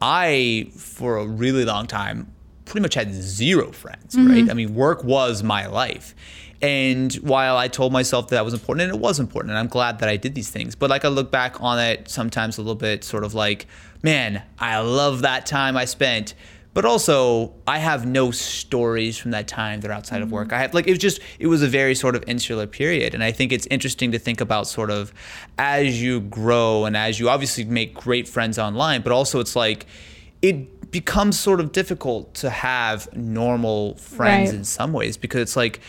I for a really long time pretty much had zero friends, mm-hmm. right? I mean, work was my life. And while I told myself that, that was important, and it was important, and I'm glad that I did these things, but like I look back on it sometimes a little bit sort of like, man, I love that time I spent but also I have no stories from that time that are outside mm-hmm. of work. Mm-hmm. I have like it was just it was a very sort of insular period, and I think it's interesting to think about sort of as you grow and as you obviously make great friends online, but also it's like it becomes sort of difficult to have normal friends right. in some ways because it's like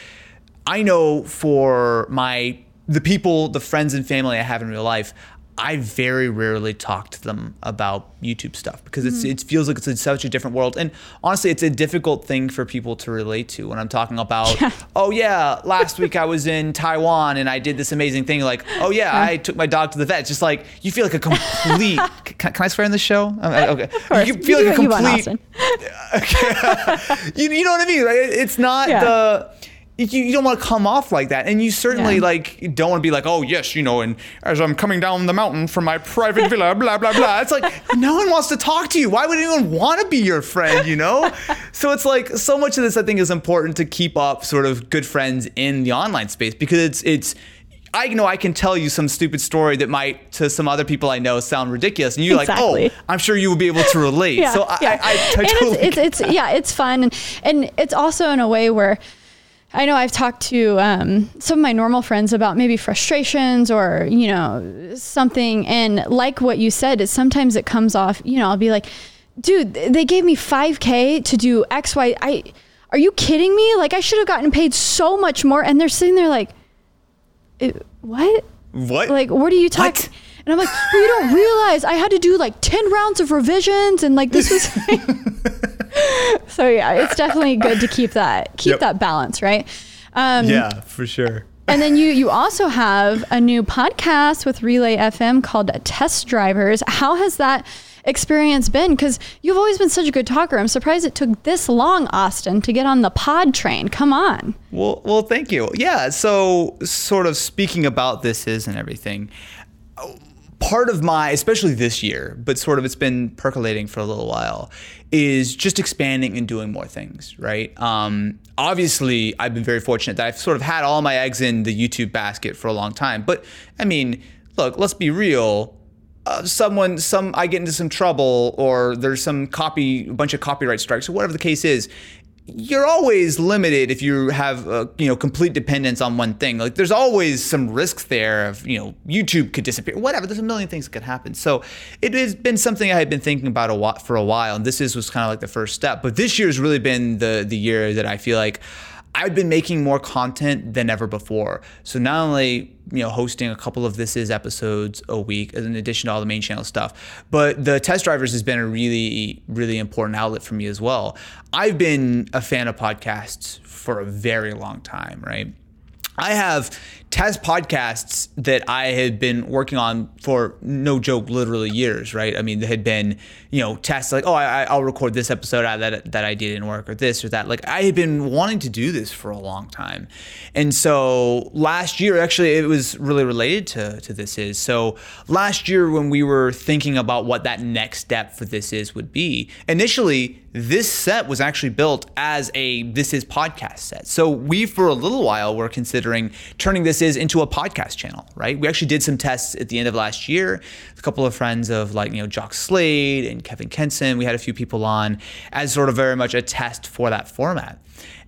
I know for my the people, the friends and family I have in real life, I very rarely talk to them about YouTube stuff because it's, mm. it feels like it's in such a different world. And honestly, it's a difficult thing for people to relate to when I'm talking about, yeah. *laughs* oh, yeah, last week I was in Taiwan and I did this amazing thing. Like, oh, yeah, yeah. I took my dog to the vet. It's just like, you feel like a complete. *laughs* can, can, I swear in the show? okay. You feel you like a complete. You, okay. *laughs* you, you know what I mean? Like, it's not yeah. the you, you don't want to come off like that and you certainly yeah. like don't want to be like oh yes you know and as i'm coming down the mountain from my private villa *laughs* blah blah blah it's like no one wants to talk to you why would anyone want to be your friend you know *laughs* so it's like so much of this i think is important to keep up sort of good friends in the online space because it's it's I know I can tell you some stupid story that might to some other people I know sound ridiculous, and you're exactly. like, "Oh, I'm sure you will be able to relate." *laughs* yeah, so I, yeah. I, I, I totally it's, it's, it's, yeah, it's fun, and and it's also in a way where I know I've talked to um, some of my normal friends about maybe frustrations or, you know, something. And like what you said, is sometimes it comes off, you know, I'll be like, dude, they gave me 5K to do X, Y. I, are you kidding me? Like, I should have gotten paid so much more. And they're sitting there like, what? What? Like, what are you talking? And I'm like, well, you don't realize I had to do like 10 rounds of revisions and like this was. *laughs* *laughs* so yeah, it's definitely good to keep that, keep yep. that balance, right? Um, yeah, for sure. and then you you also have a new podcast with Relay FM called Test Drivers. How has that experience been? Because you've always been such a good talker. I'm surprised it took this long, Austin, to get on the pod train. Come on. Well, well, thank you. Yeah. So, sort of speaking about this is and everything part of my, especially this year, but sort of it's been percolating for a little while, is just expanding and doing more things, right? Um, obviously, I've been very fortunate that I've sort of had all my eggs in the YouTube basket for a long time. But I mean, look, let's be real. uh, someone some I get into some trouble or there's some copy a bunch of copyright strikes or whatever the case is you're always limited if you have uh, you know complete dependence on one thing. Like there's always some risks there of you know youtube could disappear whatever there's a million things that could happen. So it has been something i had been thinking about a while, for a while and this is was kind of like the first step but this year has really been the the year that i feel like I've been making more content than ever before. So not only you know hosting a couple of this is episodes a week in addition to all the main channel stuff, but the test drivers has been a really really important outlet for me as well. I've been a fan of podcasts for a very long time, right? I have test podcasts that I had been working on for no joke, literally years, right? I mean, there had been, you know, tests like, oh, I, will record this episode ah, that that idea didn't work, or this or that. Like, I had been wanting to do this for a long time, and so last year, actually, it was really related to to this is. So last year, when we were thinking about what that next step for this is would be, initially this set was actually built as a this is podcast set. So we for a little while were considering turning this is into a podcast channel, right? We actually did some tests at the end of last year. A couple of friends of like, you know, Jock Slade and Kevin Kenson, we had a few people on as sort of very much a test for that format.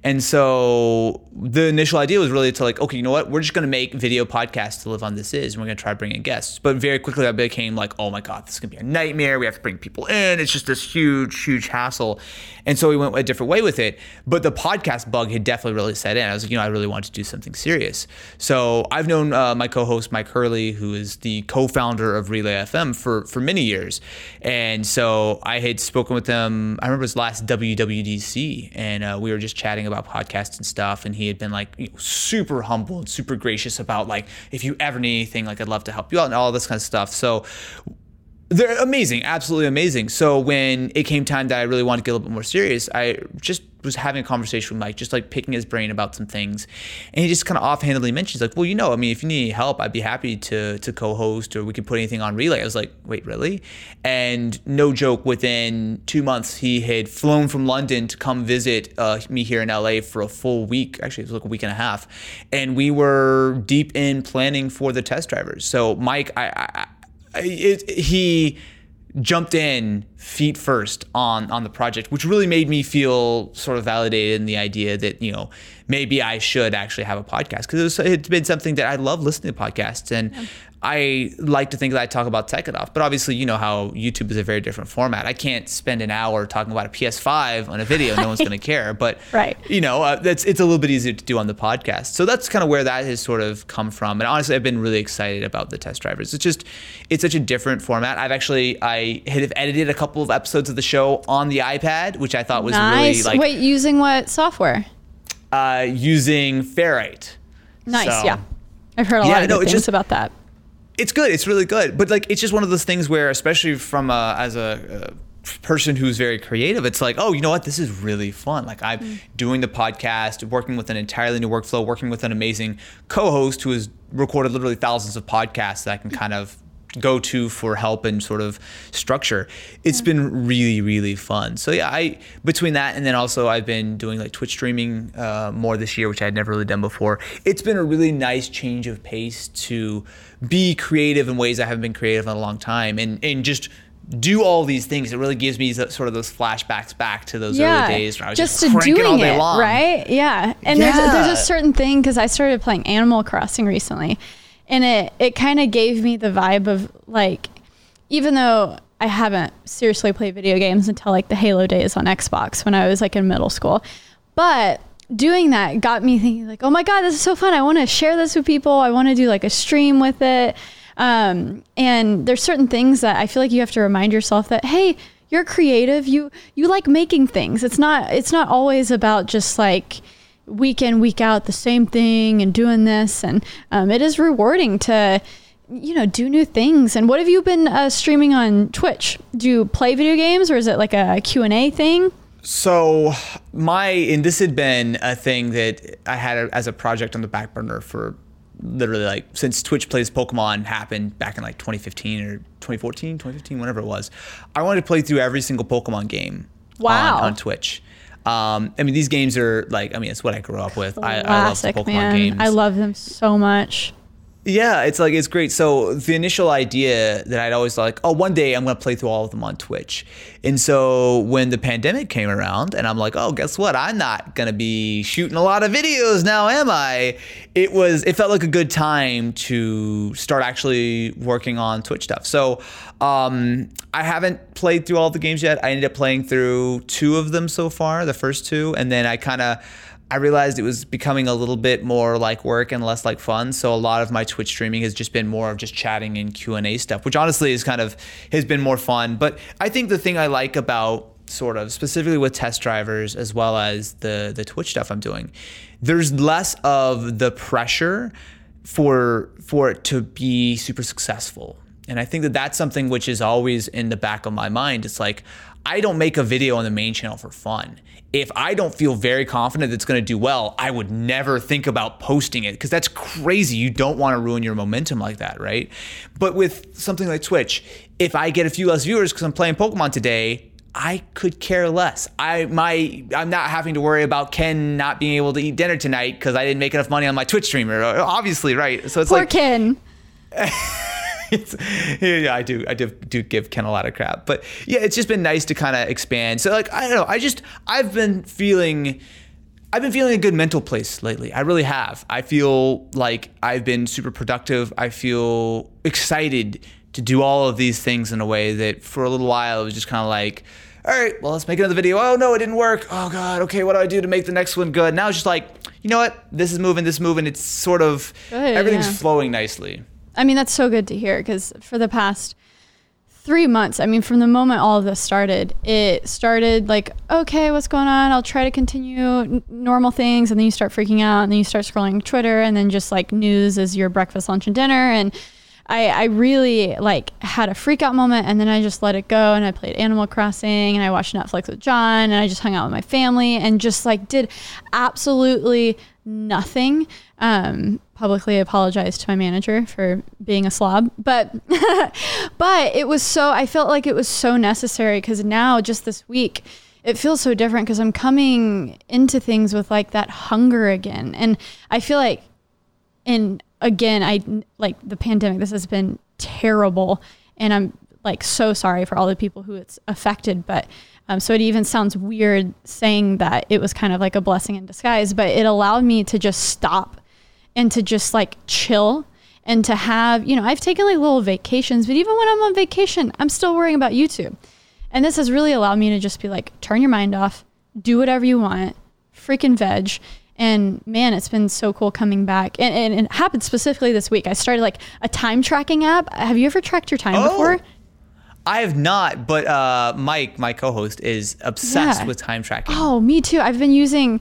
And so the initial idea was really to like, okay, you know what? We're just going to make video podcasts to live on This Is, and we're going to try bringing guests. But very quickly, that became like, oh my God, this is going to be a nightmare. We have to bring people in. It's just this huge, huge hassle. And so we went a different way with it. But the podcast bug had definitely really set in. I was like, you know, I really wanted to do something serious. So I've known uh, my co-host Mike Hurley, who is the co-founder of Relay FM, for for many years. And so I had spoken with him. I remember his last WWDC, and uh, we were just chatting about about podcasts and stuff, and he had been like you know, super humble and super gracious about like if you ever need anything, like I'd love to help you out and all this kind of stuff. So they're amazing, absolutely amazing. So when it came time that I really wanted to get a little bit more serious, I just was having a conversation with Mike, just like picking his brain about some things, and he just kind of offhandedly mentions like, "Well, you know, I mean, if you need help, I'd be happy to to co-host or we could put anything on Relay." I was like, "Wait, really?" And no joke, within two months, he had flown from London to come visit uh, me here in LA for a full week. Actually, it was like a week and a half, and we were deep in planning for the test drivers. So Mike, I, I it, he jumped in feet first on on the project, which really made me feel sort of validated in the idea that you know maybe I should actually have a podcast because it it's been something that I love listening to podcasts and yeah. I like to think that I talk about tech enough, but obviously, you know how YouTube is a very different format. I can't spend an hour talking about a PS5 on a video; no one's going *laughs* to care. But right, you know, uh, that's it's a little bit easier to do on the podcast. So that's kind of where that has sort of come from. And honestly, I've been really excited about the test drivers. It's just it's such a different format. I've actually I had edited a couple of episodes of the show on the iPad, which I thought was nice. really like wait using what software? Uh, using Ferrite. Nice, so, yeah. I've heard a yeah, lot of no, things just, about that it's good. It's really good. But like, it's just one of those things where, especially from a, as a, a person who's very creative, it's like, oh, you know what? This is really fun. Like I'm mm. doing the podcast, working with an entirely new workflow, working with an amazing co-host who has recorded literally thousands of podcasts that I can *laughs* kind of go to for help and sort of structure. It's yeah. been really, really fun. So yeah, I between that and then also I've been doing like Twitch streaming uh, more this year, which I had never really done before. It's been a really nice change of pace to be creative in ways I haven't been creative in a long time, and and just do all these things. It really gives me sort of those flashbacks back to those yeah, early days where I was just, just to doing it, long. right? Yeah, and yeah. there's a, there's a certain thing because I started playing Animal Crossing recently and it it kind of gave me the vibe of like even though I haven't seriously played video games until like the Halo days on Xbox when I was like in middle school. But doing that got me thinking like, oh my God, this is so fun. I want to share this with people. I want to do like a stream with it. Um, and there's certain things that I feel like you have to remind yourself that, hey, you're creative. You, you like making things. It's not, it's not always about just like, week in week out the same thing and doing this. And um, it is rewarding to you know do new things. And what have you been uh, streaming on twitch? Do you play video games or is it like a q&a thing? So my and this had been a thing that i had as a project on the back burner for literally like since twitch plays pokemon happened back in like 2015 or 2014 2015 whatever it was i wanted to play through every single pokemon game wow. on, on twitch um, I mean, these games are like, I mean, it's what I grew up with. Classic, I, I love the Pokemon man. games. I love them so much. Yeah, it's like it's great. So the initial idea that I'd always like, oh, one day I'm gonna play through all of them on Twitch. And so when the pandemic came around, and I'm like, oh, guess what? I'm not gonna be shooting a lot of videos now, am I? It was. It felt like a good time to start actually working on Twitch stuff. So um, I haven't played through all the games yet. I ended up playing through two of them so far, the first two, and then I kind of I realized it was becoming a little bit more like work and less like fun. So a lot of my Twitch streaming has just been more of just chatting and Q and A stuff, which honestly is kind of has been more fun. But I think the thing I like about sort of specifically with test drivers as well as the the Twitch stuff I'm doing, there's less of the pressure for for it to be super successful. And I think that that's something which is always in the back of my mind. It's like I don't make a video on the main channel for fun. If I don't feel very confident that it's going to do well, I would never think about posting it because that's crazy. You don't want to ruin your momentum like that, right? But with something like Twitch, if I get a few less viewers because I'm playing Pokemon today, I could care less. I my I'm not having to worry about Ken not being able to eat dinner tonight because I didn't make enough money on my Twitch streamer. Obviously, right? So it's Poor like Ken. *laughs* yeah, I do. I do, do give Ken a lot of crap, but yeah, it's just been nice to kind of expand. So like, I don't know. I just I've been feeling. I've been feeling a good mental place lately. I really have. I feel like I've been super productive. I feel excited to do all of these things in a way that for a little while it was just kind of like, all right, well, let's make another video. Oh no, it didn't work. Oh god, okay, what do I do to make the next one good? Now it's just like, you know what? This is moving, this is moving. It's sort of everything's yeah. flowing nicely. I mean, that's so good to hear because for the past three months, I mean, from the moment all of this started, it started like, okay, what's going on? I'll try to continue n- normal things. And then you start freaking out and then you start scrolling Twitter and then just like news is your breakfast, lunch, and dinner. And I, I really like had a freak out moment and then I just let it go and I played Animal Crossing and I watched Netflix with John and I just hung out with my family and just like did absolutely nothing. Um, publicly apologized to my manager for being a slob, but *laughs* but it was so I felt like it was so necessary because now just this week it feels so different because I'm coming into things with like that hunger again, and I feel like and again i like the pandemic this has been terrible and i'm like so sorry for all the people who it's affected but um, so it even sounds weird saying that it was kind of like a blessing in disguise but it allowed me to just stop and to just like chill and to have you know i've taken like little vacations but even when i'm on vacation i'm still worrying about youtube and this has really allowed me to just be like turn your mind off do whatever you want freaking veg and man, it's been so cool coming back. And, and, and it happened specifically this week. I started like a time tracking app. Have you ever tracked your time Oh. before? I have not, but uh, Mike, my co-host, is obsessed Yeah. with time tracking. Oh, me too. I've been using.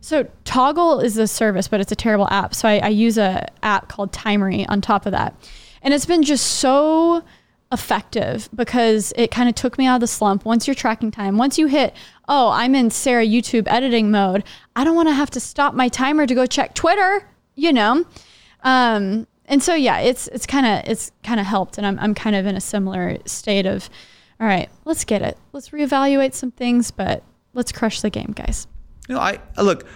So Toggl is a service, but it's a terrible app. So I, I use a app called Timery on top of that, and it's been just so effective because it kind of took me out of the slump. Once you're tracking time, once you hit, oh, I'm in Sara YouTube editing mode. I don't want to have to stop my timer to go check Twitter. You know. Um, and so yeah, it's it's kind of it's kind of helped, and I'm I'm kind of in a similar state of, all right, let's get it, let's reevaluate some things, but let's crush the game, guys. You know, I look.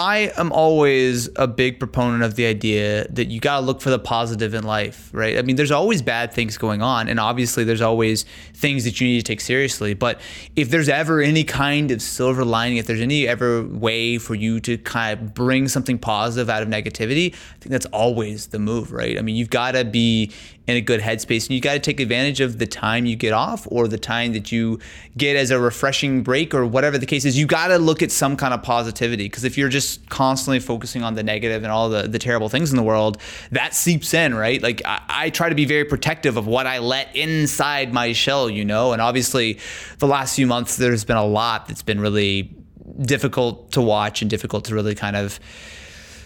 I am always a big proponent of the idea that you got to look for the positive in life, right? I mean, there's always bad things going on, and obviously, there's always things that you need to take seriously. But if there's ever any kind of silver lining, if there's any ever way for you to kind of bring something positive out of negativity, I think that's always the move, right? I mean, you've got to be in a good headspace. And you got to take advantage of the time you get off or the time that you get as a refreshing break or whatever the case is. You got to look at some kind of positivity because if you're just constantly focusing on the negative and all the, the terrible things in the world that seeps in right? Like I, I try to be very protective of what i let inside my shell you know? And obviously the last few months there's been a lot that's been really difficult to watch and difficult to really kind of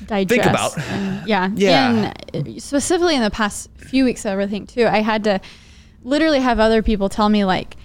digest. about. And, yeah. *laughs* Yeah. And specifically in the past few weeks of everything too, I had to literally have other people tell me like,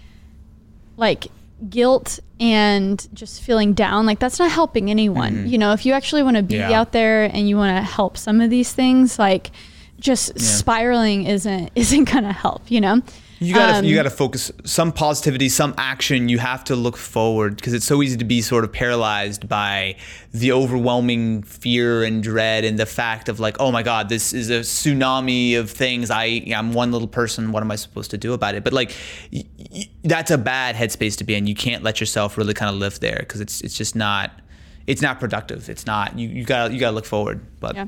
like guilt and just feeling down. Like that's not helping anyone. You know, if you actually want to be Mm-hmm. Yeah. out there and you want to help some of these things, like just spiraling isn't *laughs* isn't gonna help. You know. You gotta Um, you gotta focus some positivity, some action. You have to look forward because it's so easy to be sort of paralyzed by the overwhelming fear and dread and the fact of like, oh my god, this is a tsunami of things. I I'm one little person. What am I supposed to do about it? But like, y- y- that's a bad headspace to be in. You can't let yourself really kind of live there because it's it's just not it's not productive. It's not you you gotta you gotta look forward. But Yeah.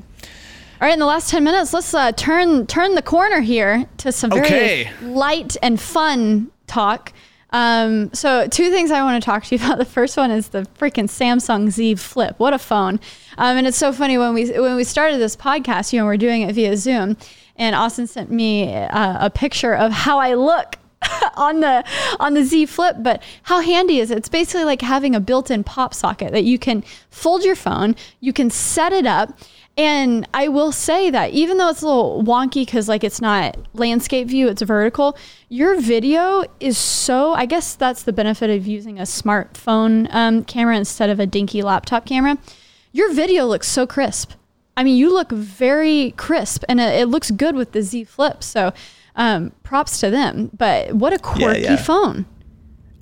All right, in the last 10 minutes, let's uh, turn turn the corner here to some very Okay. light and fun talk. Um, so, two things I want to talk to you *laughs* about. The first one is the freaking Samsung Z Flip. What a phone! Um, and it's so funny when we when we started this podcast, you know, we're doing it via Zoom, and Austin sent me uh, a picture of how I look *laughs* on the on the Z Flip, but how handy is it? It's basically like having a built-in pop socket that you can fold your phone, you can set it up, and I will say that even though it's a little wonky because like it's not landscape view, it's vertical, your video is so. I guess that's the benefit of using a smartphone um, camera instead of a dinky laptop camera. Your video looks so crisp. I mean, you look very crisp, and it, it looks good with the Z Flip. So, um, props to them. But what a quirky yeah. phone!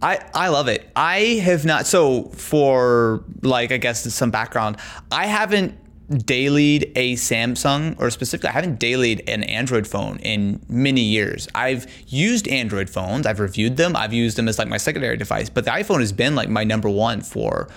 I, I love it. I have not. So for like I guess some background, I haven't dailied a Samsung or specifically I haven't dailied an Android phone in many years. I've used Android phones. I've reviewed them. I've used them as like my secondary device, but the iPhone has been like my number one for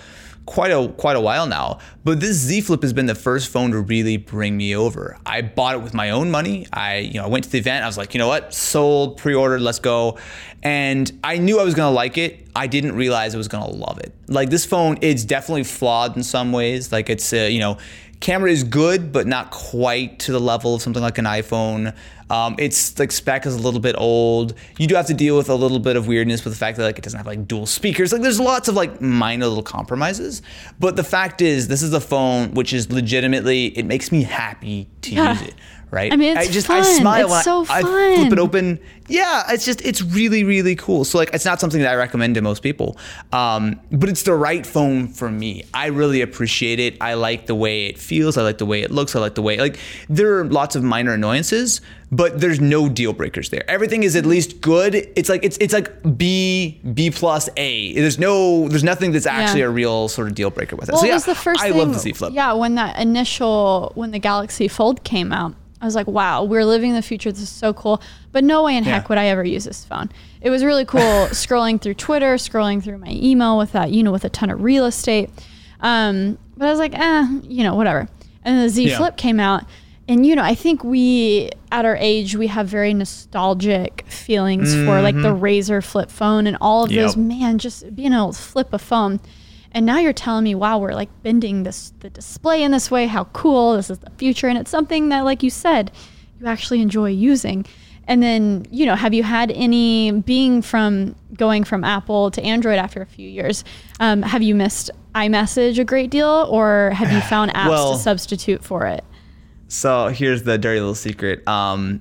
quite a quite a while now. But this Z Flip has been the first phone to really bring me over. I bought it with my own money. I you know I went to the event. I was like, you know what, sold, pre-ordered, let's go. And I knew I was gonna like it. I didn't realize I was gonna love it. Like this phone, it's definitely flawed in some ways. Like it's uh, you know. Camera is good, but not quite to the level of something like an iPhone. Um, it's like spec is a little bit old. You do have to deal with a little bit of weirdness with the fact that like it doesn't have like dual speakers. Like there's lots of like minor little compromises. But the fact is, this is a phone which is legitimately it makes me happy to use *laughs* it. Right? I mean, it's I just fun. I smile It's when I- so I, fun. flip it open. Yeah, it's just it's really really cool. So like it's not something that I recommend to most people, um, but it's the right phone for me. I really appreciate it. I like the way it feels. I like the way it looks. I like the way like there are lots of minor annoyances, but there's no deal breakers there. Everything is at least good. It's like it's it's like B B plus A. There's no there's nothing that's actually Yeah. a real sort of deal breaker with it. Well, so yeah, it was the first I thing. love the Z Flip. Yeah, when that initial when the Galaxy Fold came out, I was like, wow, we're living the future. This is so cool. But no way in heck would I ever use this phone. It was really cool *laughs* scrolling through Twitter, scrolling through my email with that, you know, with a ton of real estate. Um, but I was like, eh, you know, whatever. And the Z Yeah. Flip came out. And you know, I think we at our age we have very nostalgic feelings for like the Razr flip phone and all of those Mm-hmm. Man, just being able to flip a phone. And now you're telling me, wow, we're like bending this the display in this way. How cool! This is the future, and it's something that, like you said, you actually enjoy using. And then, you know, have you had any being from going from Apple to Android after a few years? Um, have you missed iMessage a great deal, or have you found *sighs* apps Well- to substitute for it? So here's the dirty little secret. Um,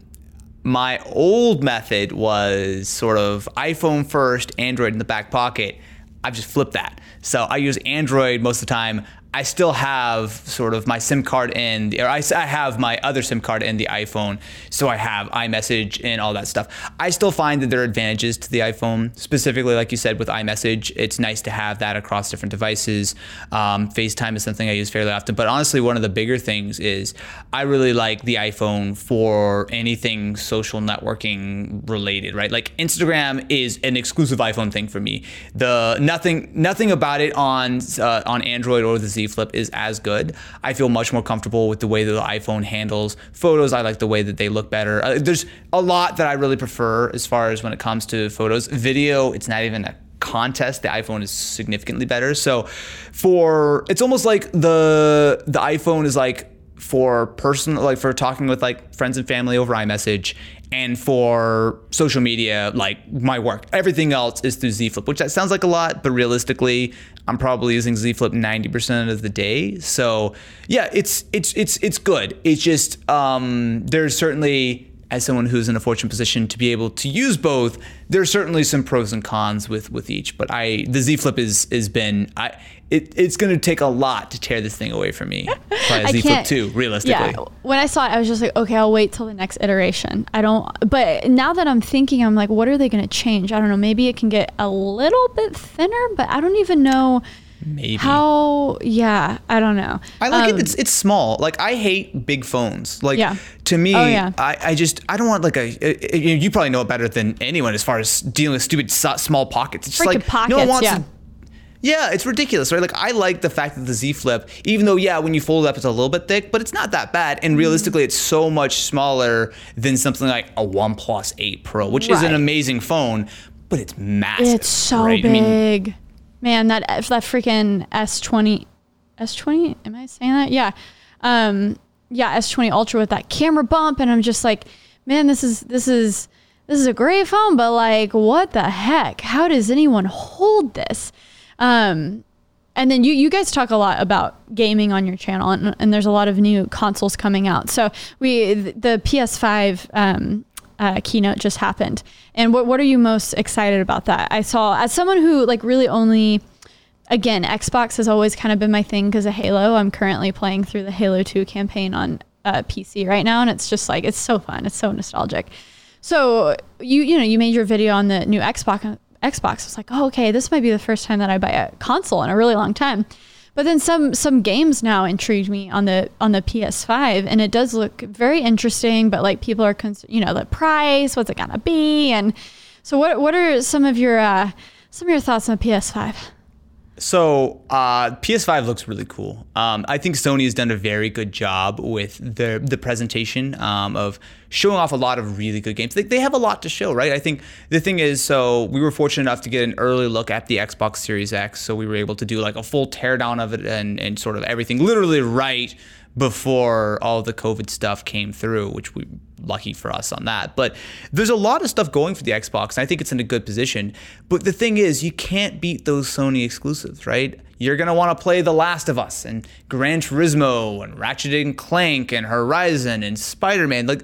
my old method was sort of iPhone first, Android in the back pocket. I've just flipped that. So I use Android most of the time. I still have sort of my SIM card in, or I, I have my other SIM card in the iPhone. So I have iMessage and all that stuff. I still find that there are advantages to the iPhone, specifically, like you said, with iMessage. It's nice to have that across different devices. Um, FaceTime is something I use fairly often. But honestly, one of the bigger things is I really like the iPhone for anything social networking related, right? Like Instagram is an exclusive iPhone thing for me. The nothing nothing about it on uh, on Android or the Z Flip is as good. I feel much more comfortable with the way that the iPhone handles photos. I like the way that they look better. Uh, there's a lot that I really prefer as far as when it comes to photos. Video, it's not even a contest the iphone is significantly better so for it's almost like the the iphone is like for personal like for talking with like friends and family over iMessage and for social media like my work everything else is through Z Flip which that sounds like a lot but realistically I'm probably using Z Flip 90% of the day. So yeah it's it's it's it's good. It's just um there's certainly as someone who's in a fortunate position to be able to use both, there's certainly some pros and cons with with each. But I the Z Flip is has been I it, it's going to take a lot to tear this thing away from me. Probably *laughs* I Z Flip two, realistically. Yeah. When I saw it, I was just like, okay, I'll wait till the next iteration. I don't, but now that I'm thinking, I'm like, what are they going to change? I don't know. Maybe it can get a little bit thinner, but I don't even know Maybe. how. Yeah, I don't know. I like Um, it. It's it's small. Like I hate big phones. Like Yeah. to me, Oh, yeah. I, I just I don't want like a. uh, You you probably know it better than anyone as far as dealing with stupid small pockets. It's just Freaking like no one wants yeah. to. Yeah, it's ridiculous, right? Like I like the fact that the Z Flip, even though yeah, when you fold it up, it's a little bit thick, but it's not that bad. And realistically, it's so much smaller than something like a OnePlus 8 Pro, which is an amazing phone, but it's massive. It's so right? I mean, big. Man, that that freaking S20 S20, am I saying that? Yeah. Um yeah, S20 Ultra with that camera bump and I'm just like, man, this is this is this is a great phone, but like what the heck? How does anyone hold this? Um and then you, you guys talk a lot about gaming on your channel, and, and there's a lot of new consoles coming out. So we the PS5 um, uh, keynote just happened, and what what are you most excited about that? I saw as someone who like really only again Xbox has always kind of been my thing because of Halo. I'm currently playing through the Halo 2 campaign on uh, PC right now, and it's just like it's so fun. It's so nostalgic. So you you know you made your video on the new Xbox. Xbox I was like, oh, okay, this might be the first time that I buy a console in a really long time. But then some some games now intrigued me on the on the PS5, and it does look very interesting. But like people are, concerned, you know, the price, what's it gonna be, and so what what are some of your uh, some of your thoughts on the PS5? So uh, PS5 looks really cool. Um, I think Sony has done a very good job with the the presentation um, of showing off a lot of really good games. They, they have a lot to show, right? I think the thing is, so we were fortunate enough to get an early look at the Xbox Series X, so we were able to do like a full teardown of it and and sort of everything, literally right before all the COVID stuff came through, which we lucky for us on that. But there's a lot of stuff going for the Xbox, and I think it's in a good position. But the thing is, you can't beat those Sony exclusives, right? You're gonna want to play The Last of Us and Gran Turismo and Ratchet and Clank and Horizon and Spider-Man. Like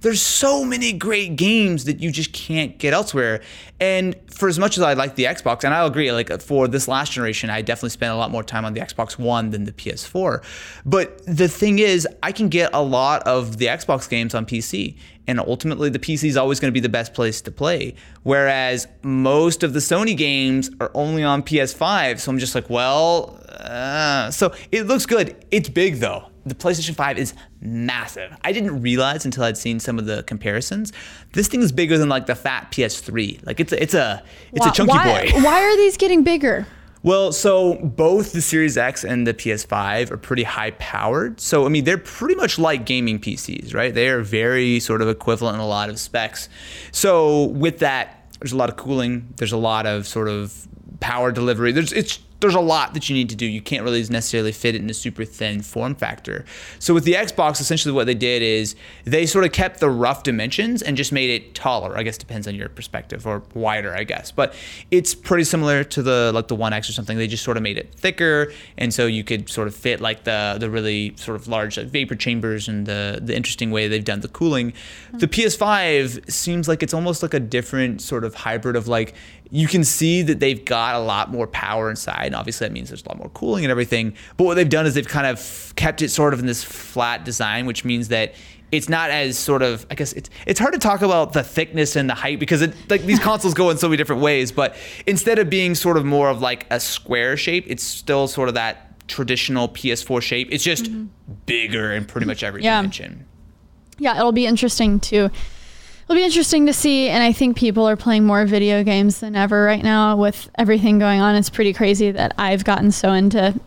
there's so many great games that you just can't get elsewhere. And for as much as I like the Xbox, and I'll agree, like for this last generation, I definitely spent a lot more time on the Xbox One than the PS4. But the thing is, I can get a lot of the Xbox games on PC. And ultimately, the PC is always going to be the best place to play. Whereas most of the Sony games are only on PS5. So I'm just like, well, uh, so it looks good. It's big though the PlayStation 5 is massive. I didn't realize until I'd seen some of the comparisons. This thing is bigger than like the fat PS3. Like it's a, it's a it's a chunky why, boy. Why are these getting bigger? Well, so both the Series X and the PS5 are pretty high powered. So I mean, they're pretty much like gaming PCs, right? They are very sort of equivalent in a lot of specs. So with that, there's a lot of cooling. There's a lot of sort of power delivery. There's it's there's a lot that you need to do. You can't really necessarily fit it in a super thin form factor. So with the Xbox, essentially what they did is they sort of kept the rough dimensions and just made it taller. I guess depends on your perspective or wider, I guess. But it's pretty similar to the like the One X or something. They just sort of made it thicker, and so you could sort of fit like the the really sort of large like, vapor chambers and the the interesting way they've done the cooling. The PS5 seems like it's almost like a different sort of hybrid of like you can see that they've got a lot more power inside. And obviously, that means there's a lot more cooling and everything. But what they've done is they've kind of kept it sort of in this flat design, which means that it's not as sort of I guess it's it's hard to talk about the thickness and the height because it like these *laughs* consoles go in so many different ways. But instead of being sort of more of like a square shape, it's still sort of that traditional PS4 shape. It's just mm-hmm. bigger in pretty much every Yeah. dimension. yeah, it'll be interesting to it'll be interesting to see and I think people are playing more video games than ever right now with everything going on. It's pretty crazy that I've gotten so into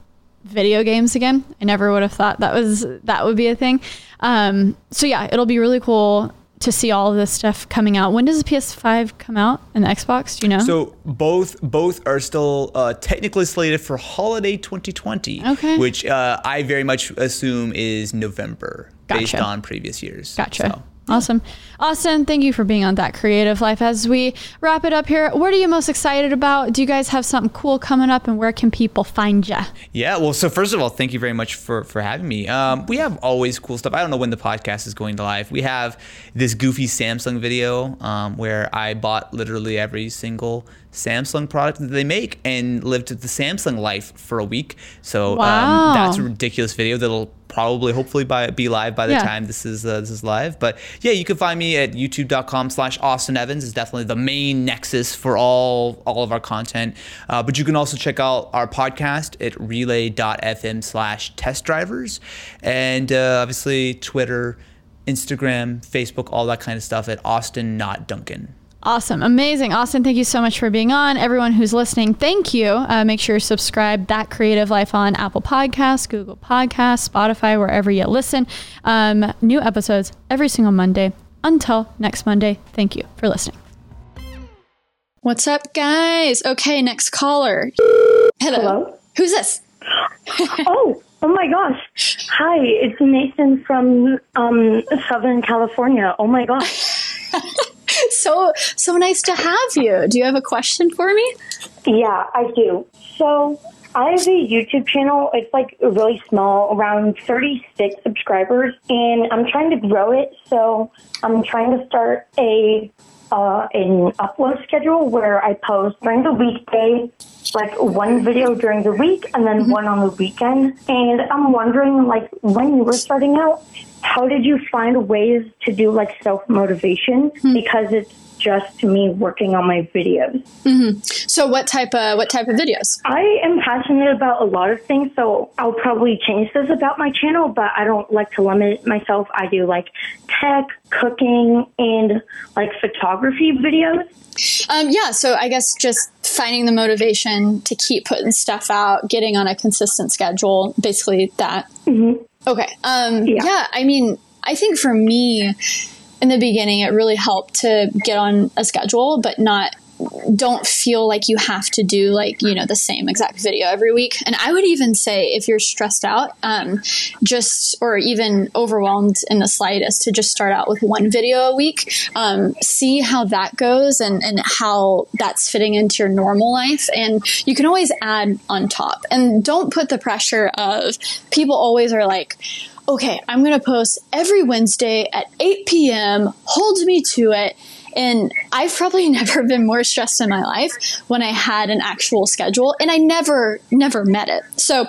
video games again. I never would have thought that was that would be a thing. Um, so yeah, it'll be really cool to see all of this stuff coming out. When does the PS5 come out and the Xbox? Do you know? So both both are still uh, technically slated for holiday 2020, Okay. which uh, I very much assume is November based on previous years. Gotcha. So, Awesome. Austin, thank you for being on That Creative Life. As we wrap it up here, what are you most excited about? Do you guys have something cool coming up and where can people find you? Yeah, well, so first of all, thank you very much for, for having me. Um, we have always cool stuff. I don't know when the podcast is going to live. We have this goofy Samsung video um, where I bought literally every single Samsung product that they make and lived the Samsung life for a week. So Wow. um, that's a ridiculous video that'll probably hopefully by, be live by the Yeah. time this is uh, this is live. But yeah, you can find me at youtube.com slash Austin Evans is definitely the main nexus for all all of our content. Uh, but you can also check out our podcast at relay.fm slash test drivers and uh, obviously Twitter, Instagram, Facebook, all that kind of stuff at Austin Not Duncan. Awesome. Amazing. Austin, thank you so much for being on. Everyone who's listening, thank you. Uh, make sure you subscribe That Creative Life on Apple Podcasts, Google Podcasts, Spotify, wherever you listen. Um, new episodes every single Monday. Until next Monday, thank you for listening. What's up, guys? Okay, next caller. Hello. Hello? Who's this? *laughs* oh, oh my gosh. Hi, it's Nathan from um, Southern California. Oh my gosh. *laughs* So so nice to have you. Do you have a question for me? Yeah, I do. So I have a YouTube channel. It's like really small, around 36 subscribers, and I'm trying to grow it. So I'm trying to start a uh, an upload schedule where I post during the weekday, like one video during the week, and then one on the weekend. And I'm wondering, like, when you were starting out, how did you find ways to do like self motivation? Because it's just to me working on my videos. So what type of what type of videos? I am passionate about a lot of things, so I'll probably change this about my channel, but I don't like to limit myself. I do like tech, cooking, and like photography videos. Um, yeah, so I guess just finding the motivation to keep putting stuff out, getting on a consistent schedule, basically that. Okay. Um, yeah. Yeah. I mean, I think for me, in the beginning, it really helped to get on a schedule, but not don't feel like you have to do like you know the same exact video every week. And i would even say if you're stressed out um, just or even overwhelmed in the slightest to just start out with one video a week um, see how that goes and, and how that's fitting into your normal life. And you can always add on top. And don't put the pressure of people always are like okay i'm going to post every wednesday at 8 p.m hold me to it and I've probably *laughs* never been more stressed in my life when I had an actual schedule and I never, never met it. So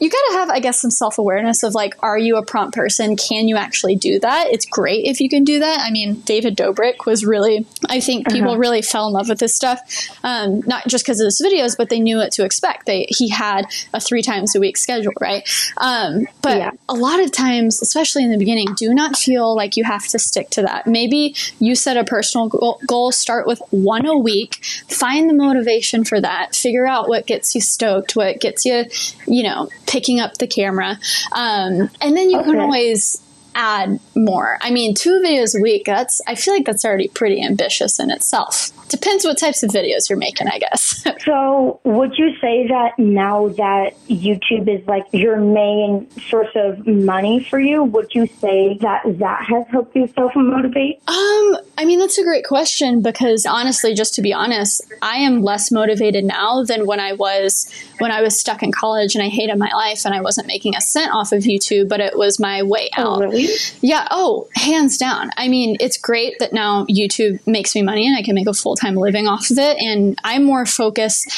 you got to have, I guess, some self awareness of like, are you a prompt person? Can you actually do that? It's great if you can do that. I mean, David Dobrik was really, I think people really fell in love with this stuff, um, not just because of his videos, but they knew what to expect. They he had a three times a week schedule, right? Um, but Yeah. a lot of times, especially in the beginning, do not feel like you have to stick to that. Maybe you set a personal goal, goal start with one a week, find the motivation for that, figure out what gets you stoked, what gets you, you know, picking up the camera. Um, and then you can always add more. I mean, two videos a week, that's, I feel like that's already pretty ambitious in itself. Depends what types of videos you're making, I guess. *laughs* So, would you say that now that YouTube is like your main source of money for you, would you say that that has helped you self motivate? Um, I mean, that's a great question because honestly, just to be honest, I am less motivated now than when I was when I was stuck in college and I hated my life and I wasn't making a cent off of YouTube, but it was my way oh, out. really? Yeah, oh, hands down. I mean, it's great that now YouTube makes me money and I can make a full time living off of it. And I'm more focused.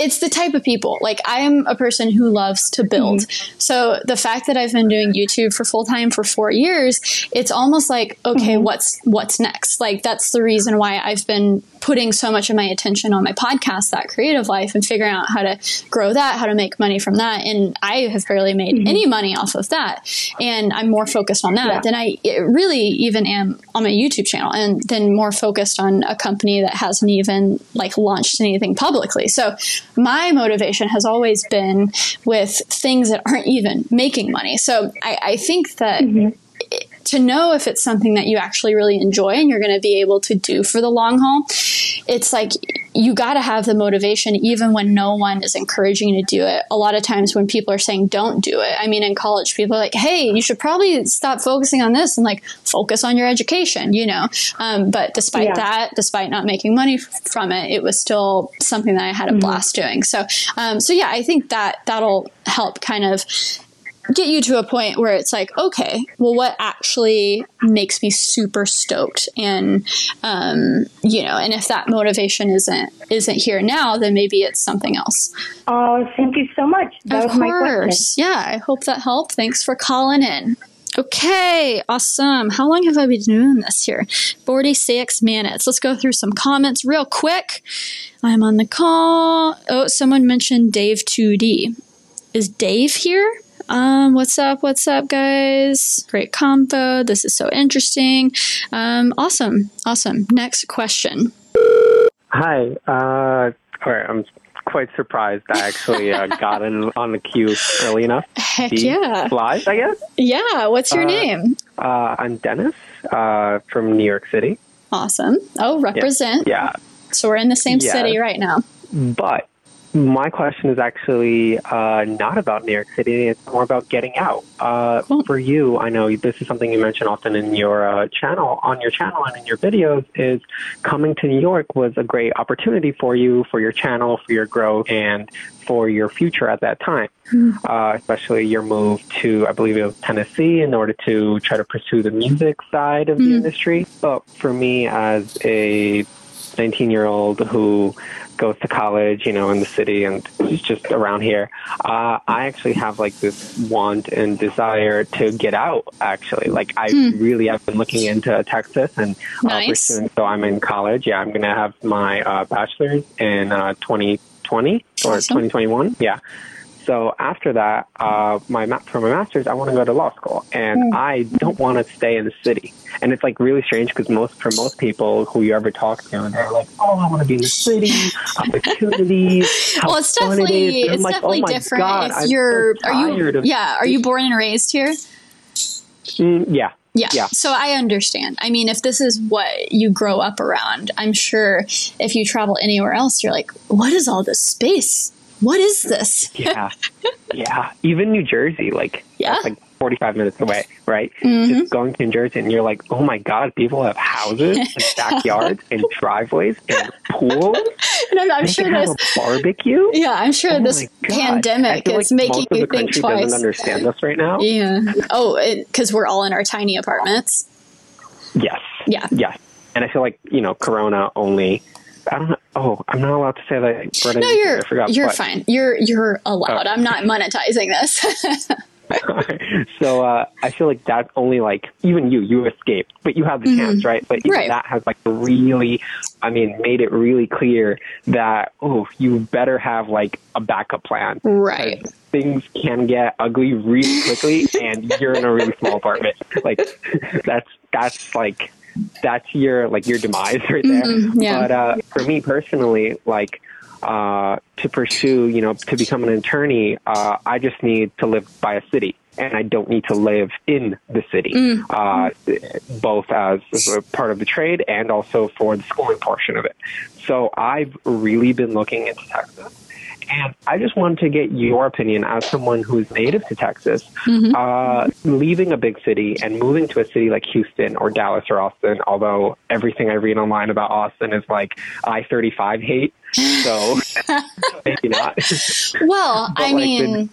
It's the type of people. Like, I am a person who loves to build. Mm-hmm. So, the fact that I've been doing YouTube for full time for four years, it's almost like, okay, mm-hmm. what's what's next? Like, that's the reason why I've been putting so much of my attention on my podcast, that creative life, and figuring out how to grow that, how to make money from that. And I have barely made mm-hmm. any money off of that. And I'm more focused on that Yeah. than I really even am on my YouTube channel and then more focused on a company that hasn't even like launched anything publicly. So my motivation has always been with things that aren't even making money. So I, I think that mm-hmm. to know if it's something that you actually really enjoy and you're going to be able to do for the long haul, it's like you got to have the motivation even when no one is encouraging you to do it. A lot of times when people are saying don't do it, I mean, in college, people are like, hey, you should probably stop focusing on this and like focus on your education, you know? Um, but despite Yeah. that, despite not making money f- from it, it was still something that I had a blast doing. So, um, so yeah, I think that that'll help kind of get you to a point where it's like, okay, well, what actually makes me super stoked, and um, you know, and if that motivation isn't isn't here now, then maybe it's something else. Oh, thank you so much. That of was my question. course, yeah. I hope that helped. Thanks for calling in. Okay, awesome. How long have I been doing this here? 46 minutes. Let's go through some comments real quick. I'm on the call. Oh, someone mentioned Dave 2D. Is Dave here? Um, what's up? What's up, guys? Great combo. This is so interesting. Um, awesome. Awesome. Next question. Hi. Uh, all right. I'm quite surprised I actually uh, *laughs* got in on the queue early enough. Heck Be yeah. Live, I guess. Yeah. What's your Uh, name? Uh, I'm Dennis uh, from New York City. Awesome. Oh, Yeah. represent. Yeah. So we're in the same Yeah. city right now. But my question is actually uh, not about New York City. It's more about getting out. Uh, Cool. For you, I know this is something you mention often in your uh, channel, on your channel, and in your videos. Is coming to New York was a great opportunity for you, for your channel, for your growth, and for your future at that time. Uh, especially your move to, I believe it was Tennessee, in order to try to pursue the music side of the industry. But for me, as a 19 year old who goes to college, you know, in the city and is just around here. Uh, I actually have like this want and desire to get out. Actually, like I really have been looking into Texas and uh, Nice. pursuing. So I'm in college. Yeah, I'm gonna have my uh, bachelor's in uh, 2020 or Awesome. 2021. Yeah. So after that, uh, my ma- for my master's, I want to go to law school, and I don't want to stay in the city. And it's like really strange because most for most people who you ever talk to, they're like, "Oh, I want to be in the city, opportunities." *laughs* How well, it's fun it definitely is." It's like, definitely oh my different God, if I'm you're so are you yeah are you born and raised here Mm, yeah, yeah. Yeah. so i understand i mean if this is what you grow up around i'm sure if you travel anywhere else you're like what is all this space what is this yeah, yeah. Even New Jersey, like Yeah. like 45 minutes away, right? Mm-hmm. Just going to New Jersey, and you're like, oh my god, people have houses and *laughs* backyards and driveways and pools. *laughs* and i'm, I'm sure this barbecue. yeah i'm sure Oh this pandemic is like making you think twice doesn't understand us right now. yeah oh because we're all in our tiny apartments Yes. Yeah. Yes. And I feel like you know, Corona only. I don't know. Oh, I'm not allowed to say that. No you're I forgot. you're but- fine you're you're allowed Oh. i'm not monetizing this *laughs* *laughs* so uh, I feel like that's only like even you, you escaped, but you have the chance, right? But even Mm-hmm. Right. that has like really, I mean, made it really clear that oh, you better have like a backup plan. right Things can get ugly really quickly, *laughs* and you're in a really small apartment. Like that's that's like that's your like your demise *laughs* right there. Mhm, yeah. But uh, for me personally, like uh, to pursue, you know, to become an attorney, uh, I just need to live by a city. And I don't need to live in the city, Mm. uh, both as a part of the trade and also for the schooling portion of it. So I've really been looking into Texas. And I just wanted to get your opinion as someone who's native to Texas, uh, leaving a big city and moving to a city like Houston or Dallas or Austin, although everything I read online about Austin is like I 35 hate. So *laughs* maybe not. Well, *laughs* I like, mean,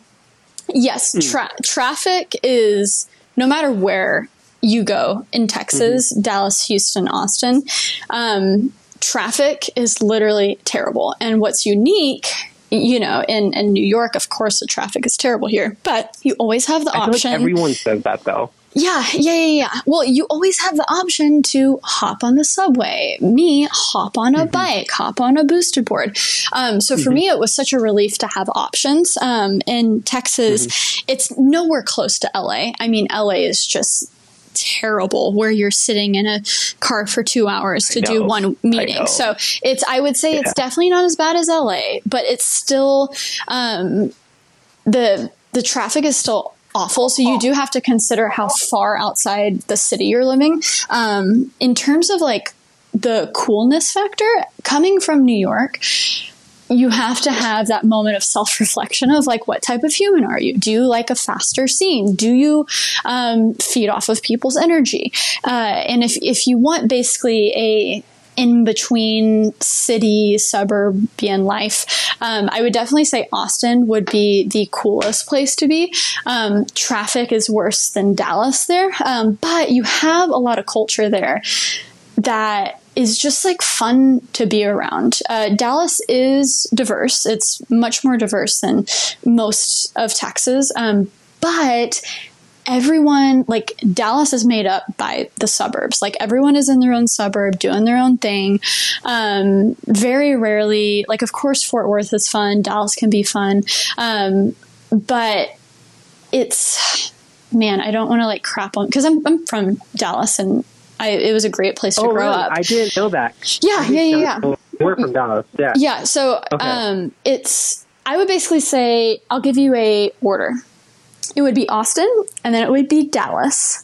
yes, tra- traffic is no matter where you go in Texas, Dallas, Houston, Austin, um, traffic is literally terrible. And what's unique, you know, in, in New York, of course, the traffic is terrible here, but you always have the I option. like everyone says that though. Yeah, yeah, yeah, yeah. Well, you always have the option to hop on the subway. Me, hop on a bike, hop on a boosted board. Um, so for me, it was such a relief to have options. Um, in Texas, it's nowhere close to LA. I mean, LA is just terrible where you're sitting in a car for two hours to do one meeting. So it's, I would say it's definitely not as bad as LA, but it's still, um, the the traffic is still awful. So you do have to consider how far outside the city you're living. Um, in terms of like the coolness factor coming from New York you have to have that moment of self reflection of like, what type of human are you? Do you like a faster scene? Do you um, feed off of people's energy? Uh, and if, if you want basically a in between city suburban life, um, I would definitely say Austin would be the coolest place to be. Um, traffic is worse than Dallas there, um, but you have a lot of culture there that is just like fun to be around. Uh, Dallas is diverse. It's much more diverse than most of Texas. Um, but everyone, like Dallas is made up by the suburbs. Like everyone is in their own suburb doing their own thing. Um, very rarely, like, of course, Fort Worth is fun. Dallas can be fun. Um, but it's, man, I don't want to like crap on, because I'm, I'm from Dallas and I, it was a great place to oh, grow really? up. I didn't know that. Yeah, yeah, yeah, yeah. We're from Dallas. Yeah. Yeah. So Okay. um, it's. I would basically say I'll give you a order. It would be Austin, and then it would be Dallas,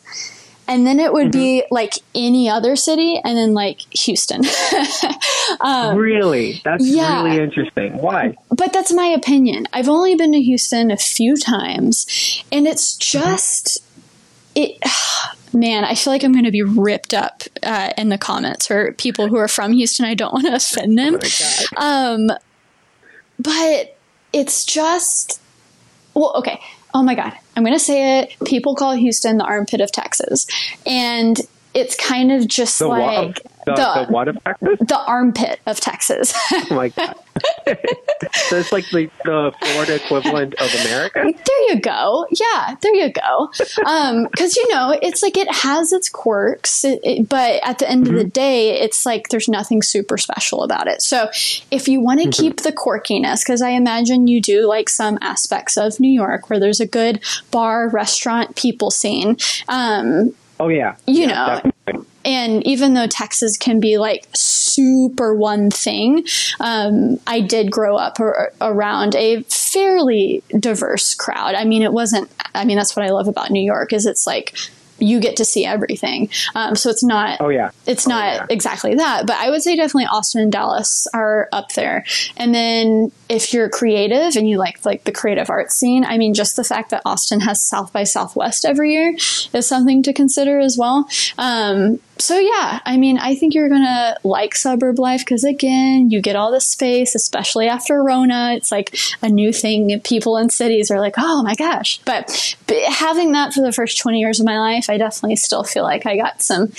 and then it would be Mm-hmm. like any other city, and then like Houston. *laughs* um, really? That's yeah. really interesting. Why? but that's my opinion. I've only been to Houston a few times, and it's just it. Man, I feel like I'm going to be ripped up uh, in the comments for people who are from Houston. I don't *laughs* want to offend them. Um, but it's just well, okay. Oh my god, I'm going to say it. People call Houston the armpit of Texas, and it's kind of just The like? The, the, what of Texas? the armpit of Texas. Oh my god. *laughs* so it's like the, the Florida equivalent of America. There you go. Yeah, there you go. Um, because you know, it's like it has its quirks, it, it- but at the end of the mm-hmm. day, it's like there's nothing super special about it. So if you want to mm-hmm. keep the quirkiness, because I imagine you do like some aspects of New York where there's a good bar, restaurant, people scene. Um, Oh yeah. you Yeah, know, definitely. And even though Texas can be like super one thing, um, I did grow up ar- around a fairly diverse crowd. I mean, it wasn't. I mean, that's what I love about New York is it's like you get to see everything. Um, so it's not. Oh yeah. It's Oh, not yeah. exactly that, but I would say definitely Austin and Dallas are up there. And then if you're creative and you like like the creative arts scene, I mean, just the fact that Austin has South by Southwest every year is something to consider as well. Um, so yeah, I mean, I think you're gonna like suburb life because again, you get all the space, especially after Rona. It's like a new thing. People in cities are like, oh my gosh. But, but having that for the first 20 years of my life, I definitely still feel like I got some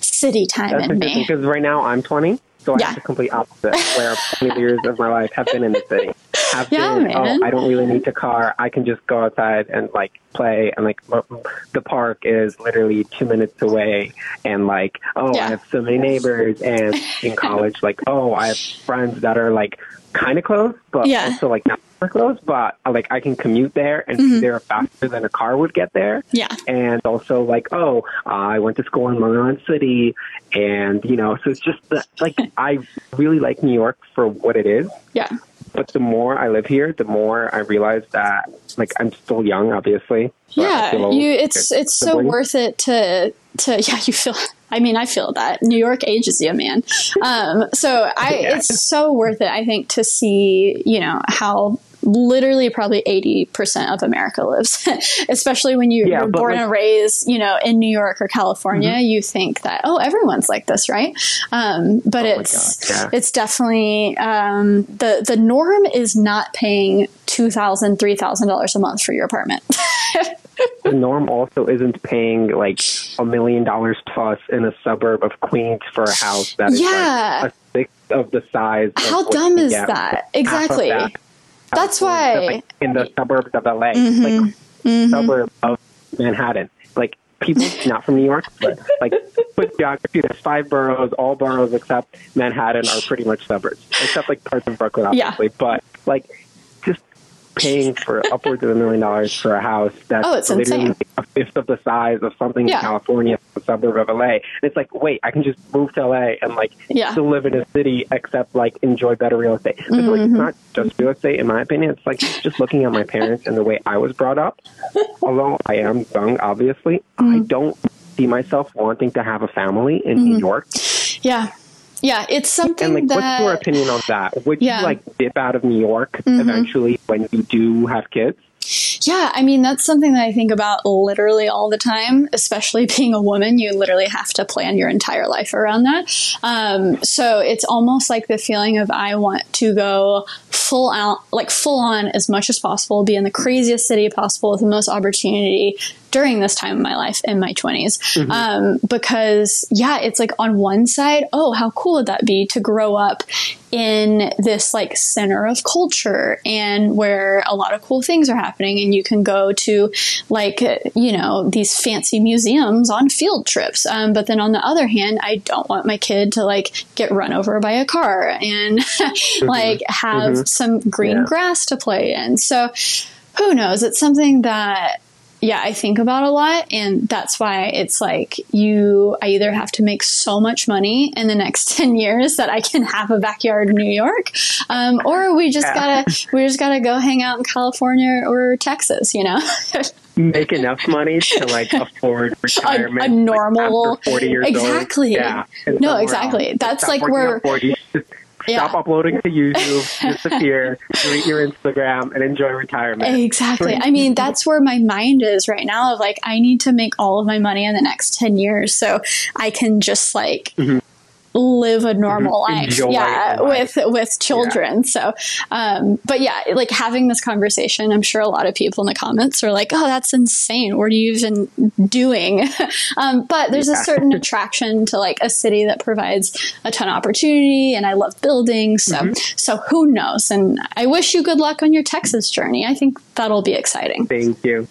city time That's in me. because right now I'm 20, so I Yeah. have the complete opposite. Where 20 years of my life have been in the city. Have Yeah, been, oh, man. oh, I don't really need a car. I can just go outside and like play, and like the park is literally two minutes away, and like oh, Yeah. I have so many neighbors, and in *laughs* college, like oh, I have friends that are like kind of close, but Yeah. also like not super close, but uh, like I can commute there and be there faster than a car would get there Mm-hmm. Yeah. and also like oh i went to school in long island city and you know so it's just that, like *laughs* i really like new york for what it is Yeah. but the more i live here the more i realize that like i'm still young obviously Yeah. You it's it's so worth it to to *laughs* yeah, you feel I mean, I feel that. New York ages you, man. Um, so I *laughs* Yeah. it's so worth it, I think, to see, you know, how literally probably 80% of America lives *laughs* especially when you, Yeah, you're but born like- Mm-hmm. and raised you know in new york or california you think that oh everyone's like this right um, but Oh it's yeah. it's definitely um, the the norm is not paying $2000 $3000 a month for your apartment *laughs* the norm also isn't paying like a million dollars plus in a suburb of queens for a house that is Yeah. like a sixth of the size How dumb is that? Exactly. that That's house why- like, in the suburbs of LA Mm-hmm. like suburb of Manhattan like people *laughs* not from New York but like with geography there's five boroughs all boroughs except Manhattan are pretty much suburbs except like parts of Brooklyn Yeah. obviously but like just paying for upwards of a million dollars for a house that's Oh, it's literally insane. a fifth of the size of something Yeah. in California, a suburb of LA. And it's like, wait, I can just move to LA and like Yeah. still live in a city, except like enjoy better real estate. But like, Mm-hmm. it's not just real estate, in my opinion. It's like just looking at my parents and the way I was brought up. Although I am young, obviously, I Mm-hmm. don't see myself wanting to have a family in New York. yeah Yeah, it's something And like, that what's your opinion on that? Would Yeah. Mm-hmm. you like dip out of New York eventually when you do have kids? Yeah, I mean, that's something that I think about literally all the time, especially *laughs* being a woman. You literally have to plan your entire life around that. Um, so it's almost like the feeling of I want to go full out, like full on as much as possible, be in the craziest city possible with the most opportunity during this time of my life in my 20s. Um, because, yeah, it's like on one side, oh, how cool would that be to grow up in this like center of culture and where a lot of cool things are happening and you can go to like you know these fancy museums on field trips. Um, but then on the other hand i don't want my kid to like get run over by a car and *laughs* like have some green Yeah. grass to play in. So who knows? It's something that yeah, I think about a lot. And that's why it's like you, I either have to make so much money in the next *laughs* 10 years that I can have a backyard in New York, um, or we just gotta, we just gotta go hang out in California or Texas, you know? *laughs* Make enough money to like *laughs* afford retirement. A normal- after forty years Exactly. old. Yeah. No, exactly. That's like where- 40. Yeah. Stop uploading to YouTube, *laughs* disappear, delete your Instagram, and enjoy retirement. Exactly. I mean, that's where my mind is right now of like, I need to make all of my money in the next 10 years so I can just like mm-hmm. Live a normal life. Yeah. life. With, with children. So, um, but yeah, like having this conversation, I'm sure a lot of people in the comments are like, oh, that's insane. What are you even doing? *laughs* um, but there's a certain *laughs* attraction to like a city that provides a ton of opportunity and I love building. So, so who knows? And I wish you good luck on your Texas journey. I think that'll be exciting. Thank you.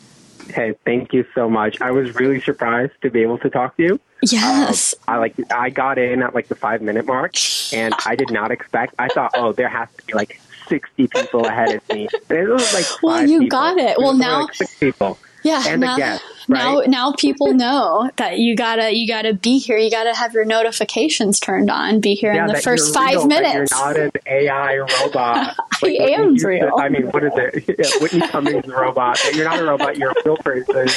Hey, thank you so much. I was really surprised to be able to talk to you. Um, yes. I like I got in at like the five minute mark, and I did not expect. I thought, oh, there has to be like sixty people ahead of me, and it was like Well, you people. got it. Well, now- like six people. Yeah. and a now, guest, now, right? now people *laughs* know that you gotta, you gotta be here. You gotta have your notifications turned on. Be here Yeah, in the first five real, minutes. You're not an AI robot. *laughs* Whitney am Houston- real. I mean, what is it? *laughs* Yeah, Whitney Cummings robot. You're not a robot. You're a real person.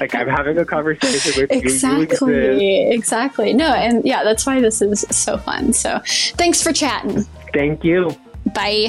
Like I'm having a conversation with you. You. Exactly. Exactly. No, and yeah, that's why this is so fun. So, thanks for chatting. Thank you. Bye.